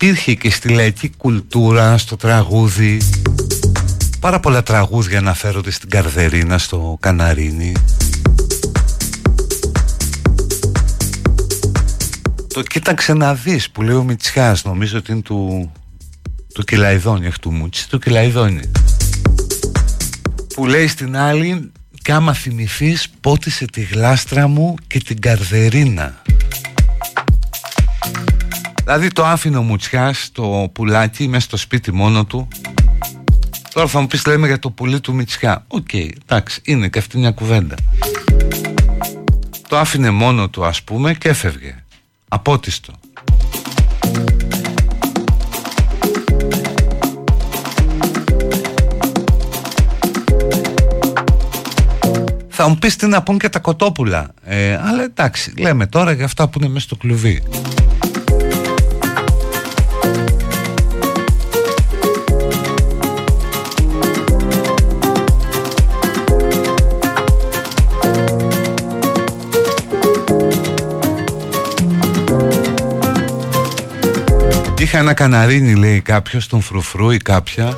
υπήρχε και στη λαϊκή κουλτούρα, στο τραγούδι. Πάρα πολλά τραγούδια αναφέρονται στην Καρδερίνα, στο Καναρίνι. Το κοίταξε να δεις που λέει ο Μητσιάς Νομίζω ότι είναι του, του Κυλαϊδόνι, εκ του Μούτσι, του Κυλαϊδόνι Που λέει στην άλλη Κι άμα θυμηθείς πότισε τη γλάστρα μου και την Καρδερίνα Δηλαδή το άφηνε ο Μητσιάς το πουλάκι μέσα στο σπίτι μόνο του. Τώρα θα μου πεις λέμε για το πουλί του Μητσιά. OK, okay, εντάξει, είναι και αυτή μια κουβέντα. Το άφηνε μόνο του ας πούμε και έφευγε. Απότιστο. Θα μου πεις τι να πούν και τα κοτόπουλα. Ε, Αλλά εντάξει, λέμε τώρα για αυτά που είναι μέσα στο κλουβί Είχα ένα καναρίνι λέει κάποιος τον φρουφρού ή κάποια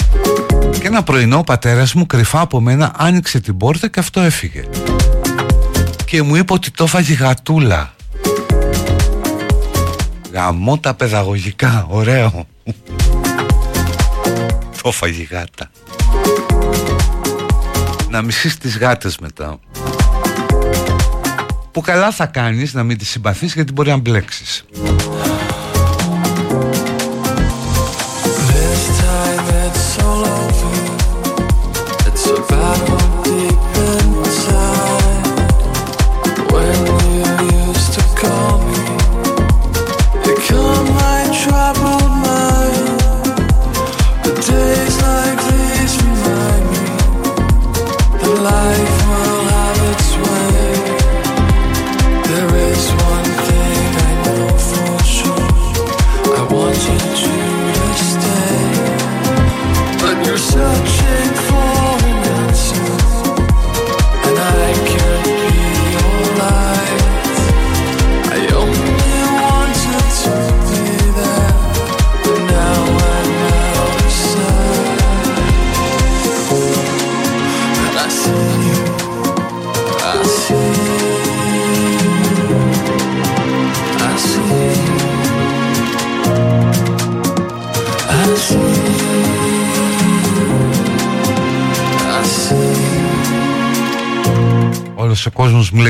Και ένα πρωινό ο πατέρας μου κρυφά από μένα άνοιξε την πόρτα και αυτό έφυγε. Και μου είπε ότι το έφαγε γατούλα. Γαμώ τα παιδαγωγικά, ωραίο. Το έφαγε γάτα. Να μισείς τις γάτες μετά. Που καλά θα κάνεις να μην τις συμπαθείς γιατί μπορεί να μπλέξεις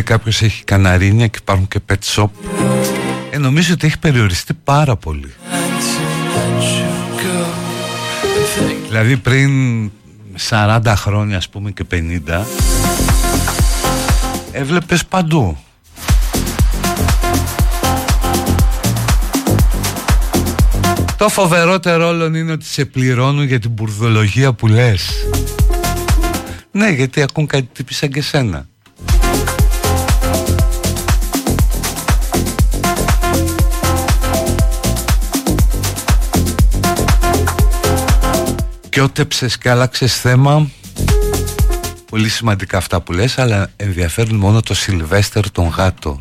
λέει κάποιος έχει καναρίνια και υπάρχουν και pet shop. Ε, Νομίζω ότι έχει περιοριστεί πάρα πολύ. Δηλαδή πριν 40 χρόνια ας πούμε και 50 Έβλεπες παντού. Το φοβερότερο όλων είναι ότι σε πληρώνουν για την μπουρδολογία που λες. Ναι γιατί ακούν κάτι τύπη σαν και σένα Και ότεψες και άλλαξες θέμα Πολύ σημαντικά αυτά που λες Αλλά ενδιαφέρουν μόνο το Σιλβέστερ τον γάτο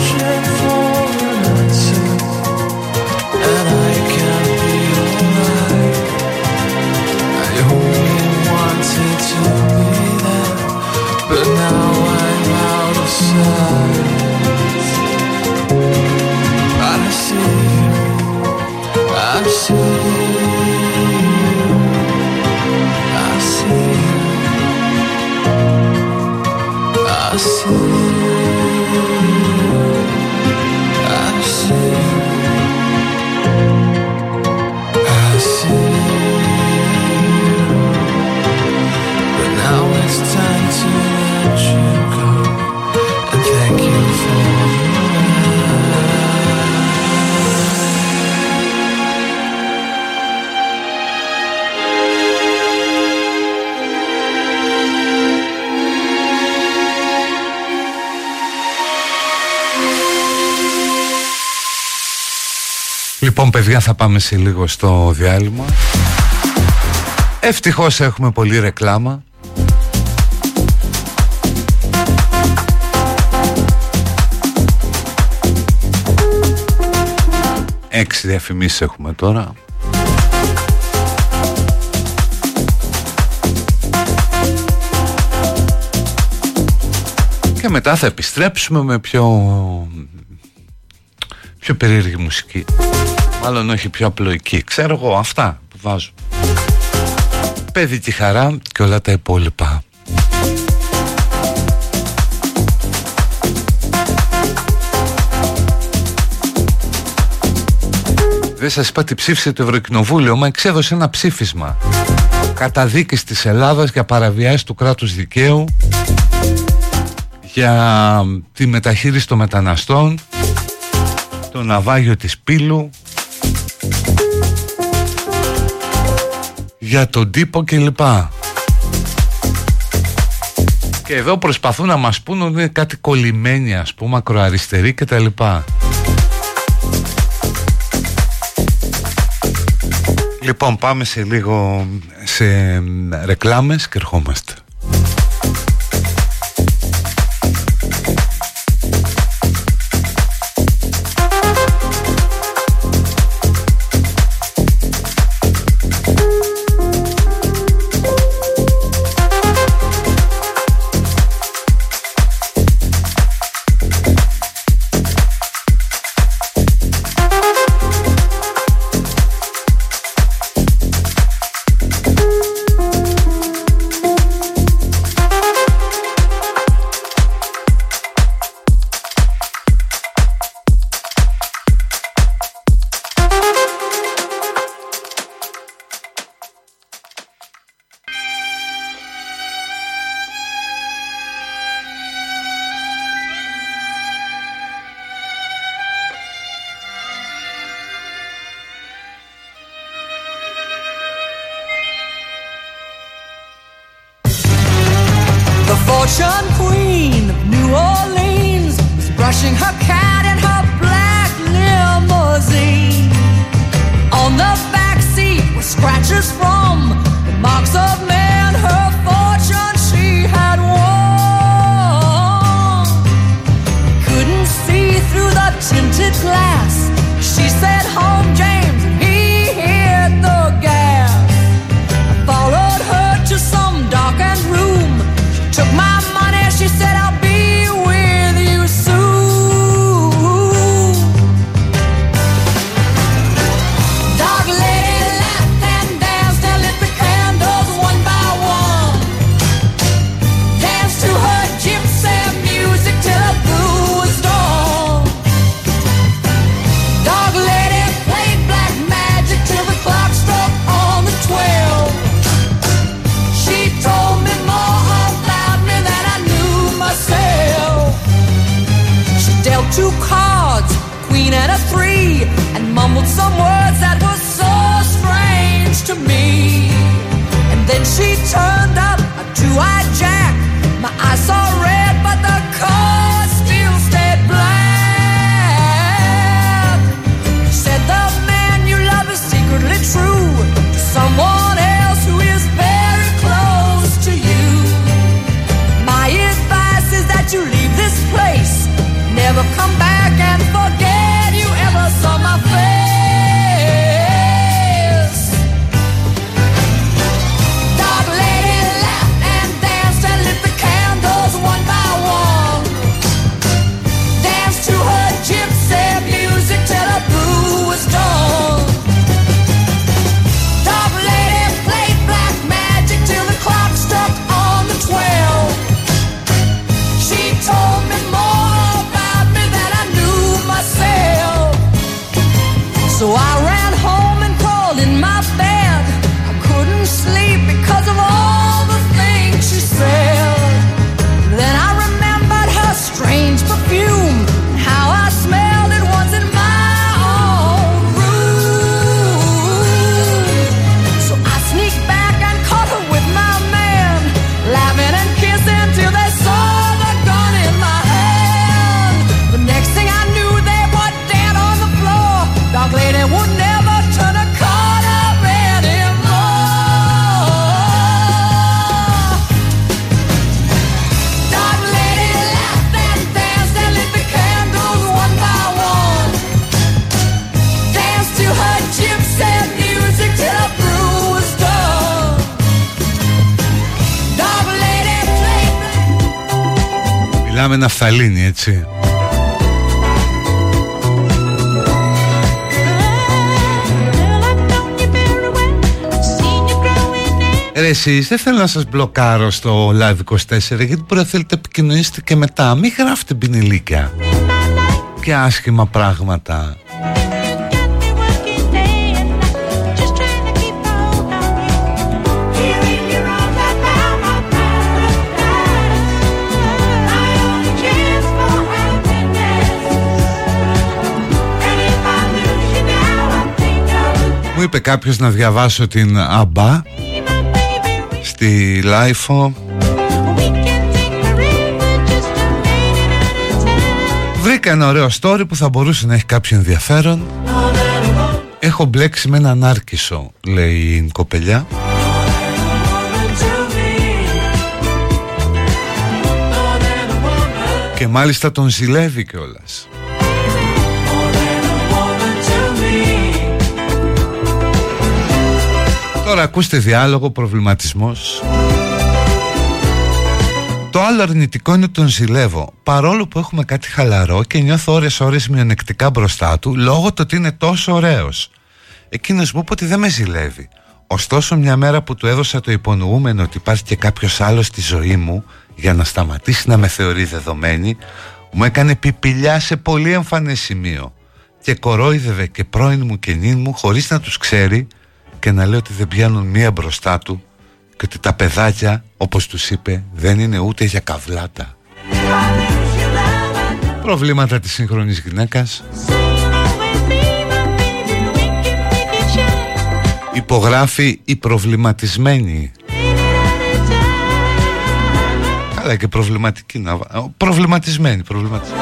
παιδιά θα πάμε σε λίγο στο διάλειμμα. Ευτυχώς έχουμε πολύ ρεκλάμα. Έξι διαφημίσεις έχουμε τώρα. Και μετά θα επιστρέψουμε με πιο πιο περίεργη μουσική Μάλλον όχι πιο απλοϊκή. Ξέρω εγώ αυτά που βάζω. Παιδί τη χαρά και όλα τα υπόλοιπα. Δεν σας είπα τι ψήφισε το Ευρωκοινοβούλιο Μα εξέδωσε ένα ψήφισμα. Καταδίκης της Ελλάδας για παραβιάσεις του κράτους δικαίου Για τη μεταχείριση των μεταναστών το ναυάγιο της Πύλου για τον τύπο κλπ. Και εδώ προσπαθούν να μας πούν ότι είναι κάτι κολλημένοι ας πούμε, ακροαριστεροί κτλ. Λοιπόν, πάμε σε λίγο σε ρεκλάμες και ερχόμαστε. So I με ναφθαλίνη έτσι. Ρε εσείς δεν θέλω να σας μπλοκάρω στο Live24 γιατί μπορείτε να θέλετε επικοινωνήσετε και μετά. Μην γράφετε πινιλίκια και άσχημα πράγματα. Μου είπε κάποιος να διαβάσω την Α μπα Στη Lifo. Βρήκα ένα ωραίο story που θα μπορούσε να έχει κάποιο ενδιαφέρον. Έχω μπλέξει με έναν νάρκισσο Λέει η κοπελιά. Και μάλιστα τον ζηλεύει κιόλας. Τώρα ακούστε διάλογο, προβληματισμός. Το άλλο αρνητικό είναι ότι τον ζηλεύω. Παρόλο που έχουμε κάτι χαλαρό και νιώθω ώρες ώρες μειονεκτικά μπροστά του Λόγω του ότι είναι τόσο ωραίος. Εκείνος μου είπε ότι δεν με ζηλεύει. Ωστόσο μια μέρα που του έδωσα το υπονοούμενο ότι υπάρχει και κάποιος άλλος στη ζωή μου Για να σταματήσει να με θεωρεί δεδομένη Μου έκανε πιπηλιά σε πολύ εμφανές σημείο. Και κορόιδευε και πρώην μου και νυν μου χωρίς να τους ξέρει Και να λέει ότι δεν πιάνουν μία μπροστά του Και ότι τα παιδάκια όπως τους είπε δεν είναι ούτε για καβλάτα. Προβλήματα της σύγχρονης γυναίκας. Υπογράφει η προβληματισμένη. Καλά και προβληματική να βα- Προβληματισμένη, προβληματισμένη.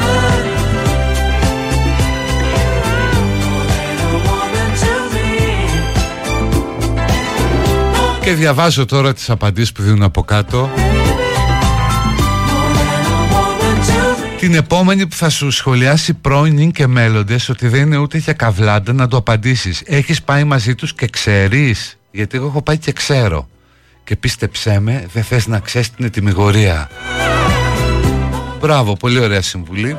Και διαβάζω τώρα τις απαντήσεις που δίνουν από κάτω. Την επόμενη που θα σου σχολιάσει πρώην και μέλλοντες ότι δεν είναι ούτε για καβλάντα να το απαντήσεις. Έχεις πάει μαζί τους και ξέρεις; Γιατί εγώ έχω πάει και ξέρω. Και πίστεψέ με δεν θες να ξέρεις την ετοιμιγορία. Μπράβο, πολύ ωραία συμβουλή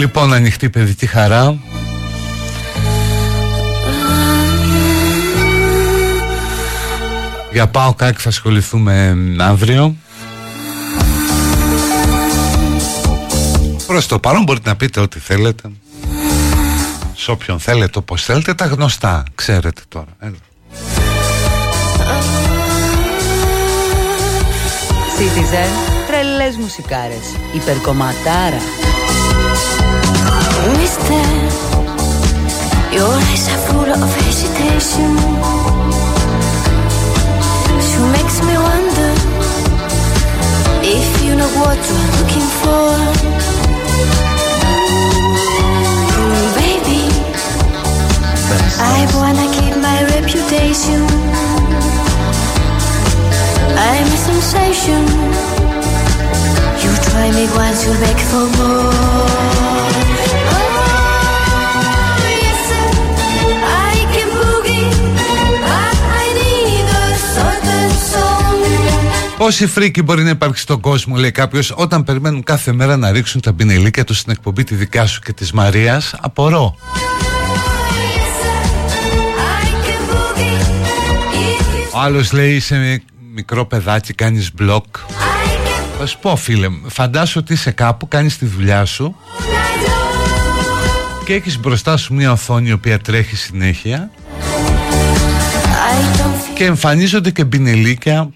Λοιπόν, ανοιχτή παιδική χαρά. Για πάω κάτι θα ασχοληθούμε αύριο. Προς το παρόν μπορείτε να πείτε ό,τι θέλετε. Σε όποιον θέλετε όπως θέλετε Τα γνωστά. Ξέρετε τώρα Έλα. Citizen, τρελές μουσικάρες, υπερκομματάρα. Your eyes are full of hesitation. She makes me wonder if you know what you're looking for. Mm, baby, I wanna keep my reputation. I'm a sensation. You try me once, you beg for more. Πόση φρίκη μπορεί να υπάρξει στον κόσμο, λέει κάποιος, όταν περιμένουν κάθε μέρα να ρίξουν τα πινελίκια τους στην εκπομπή τη δικιά σου και της Μαρίας; Απορώ. Yes, sir, I can boogie if you Ο άλλος λέει είσαι μικρό παιδάκι, κάνεις μπλοκ. I can Θα σου πω, φίλε, μου, φαντάσου ότι είσαι κάπου, κάνεις τη δουλειά σου night long. και έχεις μπροστά σου μια οθόνη η οποία τρέχει συνέχεια I don't feel και εμφανίζονται και πινελίκια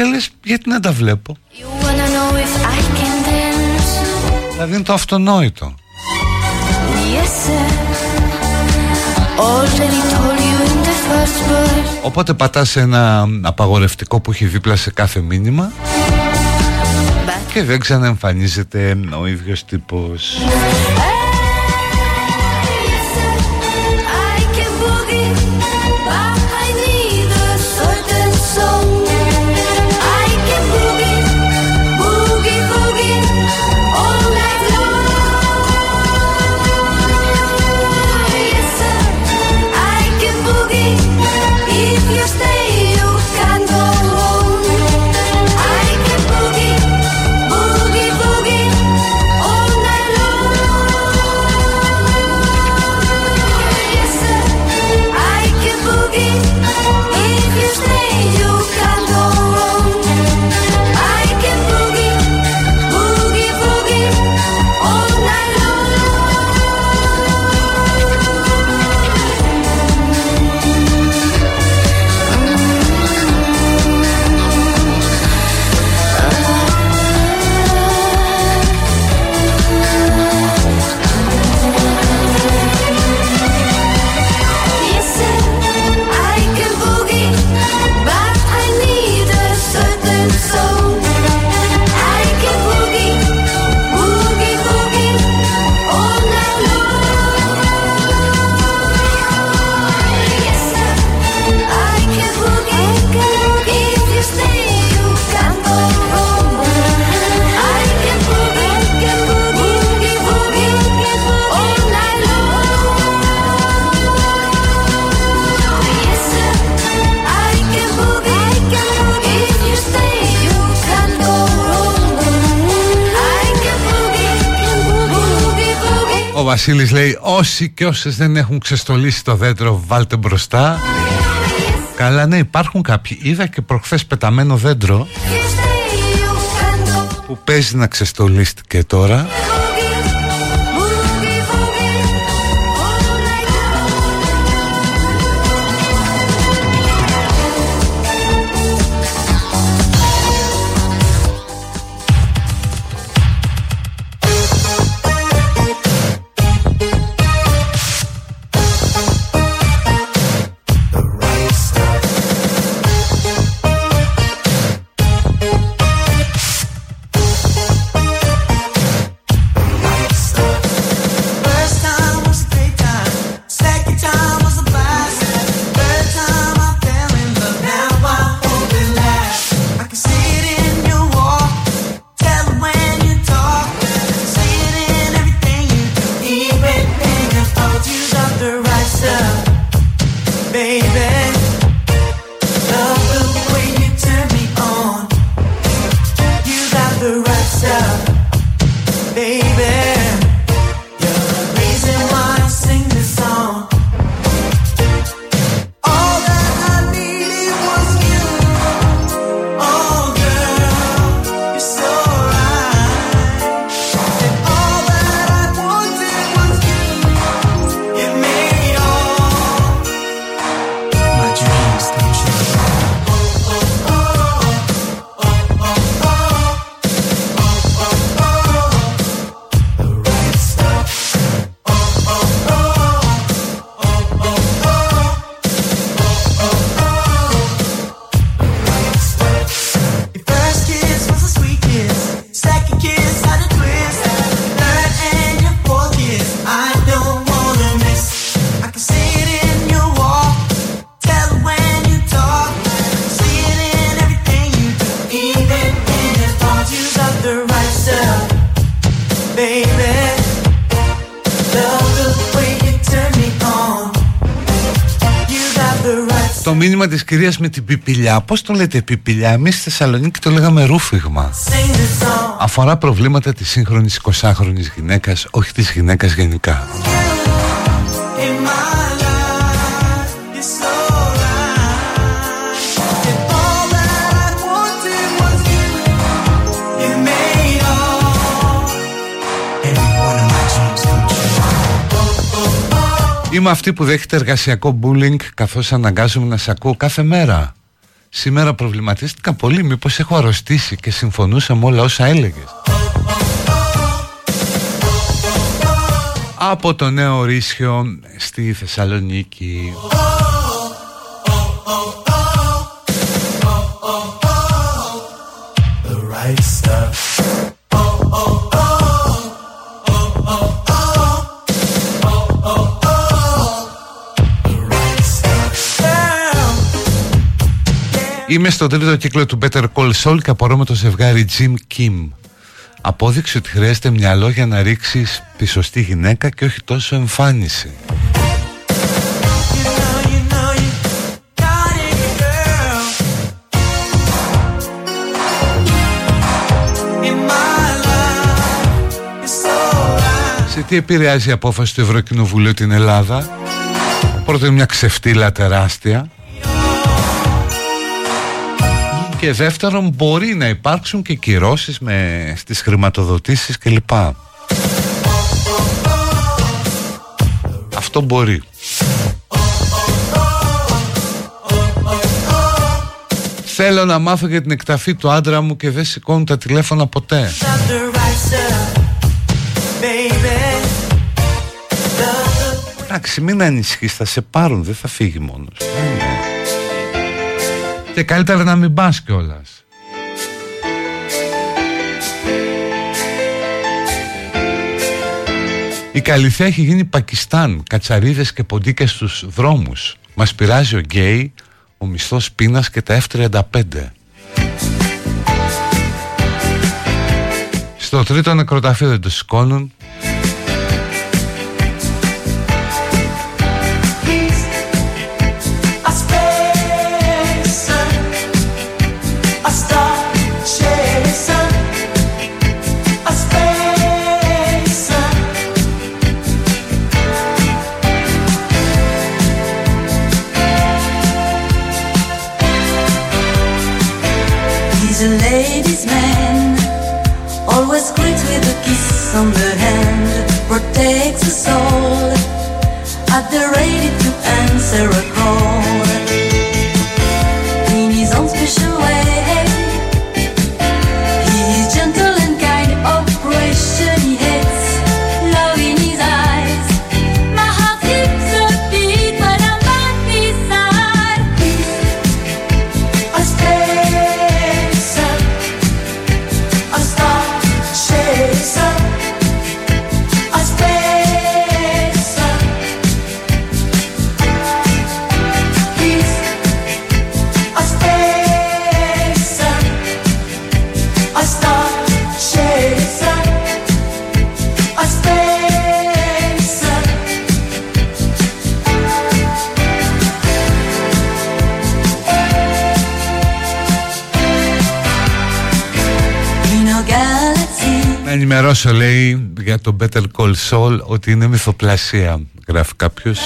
και λες γιατί να τα βλέπω; You wanna know if I can dance? Δηλαδή είναι το αυτονόητο. Yes, sir. Already told you in the first verse. Οπότε πατάς ένα απαγορευτικό που έχει δίπλα σε κάθε μήνυμα But και δεν ξαναεμφανίζεται ο ίδιος τύπος. Βασίλης λέει όσοι και όσες δεν έχουν ξεστολίσει το δέντρο βάλτε μπροστά Καλά ναι υπάρχουν κάποιοι. Είδα και προχθές πεταμένο δέντρο If you stay, you can go Που παίζει να ξεστολίστηκε τώρα κυρίας με την πιπηλιά Πώς το λέτε πιπηλιά; Εμείς στη Θεσσαλονίκη το λέγαμε ρούφιγμα sing the song. Αφορά προβλήματα της σύγχρονης 20χρονης γυναίκας Όχι της γυναίκας γενικά Είμαι αυτή που δέχεται εργασιακό bullying καθώς αναγκάζομαι να σε ακούω κάθε μέρα. Σήμερα προβληματίστηκα πολύ μήπως έχω αρρωστήσει και συμφωνούσα με όλα όσα έλεγες. Από το νέο ορίσιο στη Θεσσαλονίκη. Είμαι στο τρίτο κύκλο του Better Call Saul και απορώ με το ζευγάρι Jim Kim. Απόδειξη ότι χρειάζεται μυαλό για να ρίξεις τη σωστή γυναίκα και όχι τόσο εμφάνιση. You know, you know, you got it, girl. In my life, you're so right. Σε τι επηρεάζει η απόφαση του Ευρωκοινοβουλίου την Ελλάδα; Πρώτον μια ξεφτύλα τεράστια. Και δεύτερον μπορεί να υπάρξουν και κυρώσεις με, στις χρηματοδοτήσεις κλπ. Αυτό μπορεί. Θέλω να μάθω για την εκταφή του άντρα μου και δεν σηκώνουν τα τηλέφωνα ποτέ. Got the right stuff, baby. Love the Εντάξει, μην ανησυχείς, θα σε πάρουν, δεν θα φύγει μόνος. Και καλύτερα να μην πας κιόλας. Η Καλυθέα έχει γίνει Πακιστάν, κατσαρίδες και ποντίκες στους δρόμους. Μας πειράζει ο γκέι, ο μισθός πείνας και τα F-35. Στο τρίτο νεκροταφείο δεν το σηκώνουν. Sarah Όσο λέει για το Better Call Saul ότι είναι μυθοπλασία, γράφει κάποιος.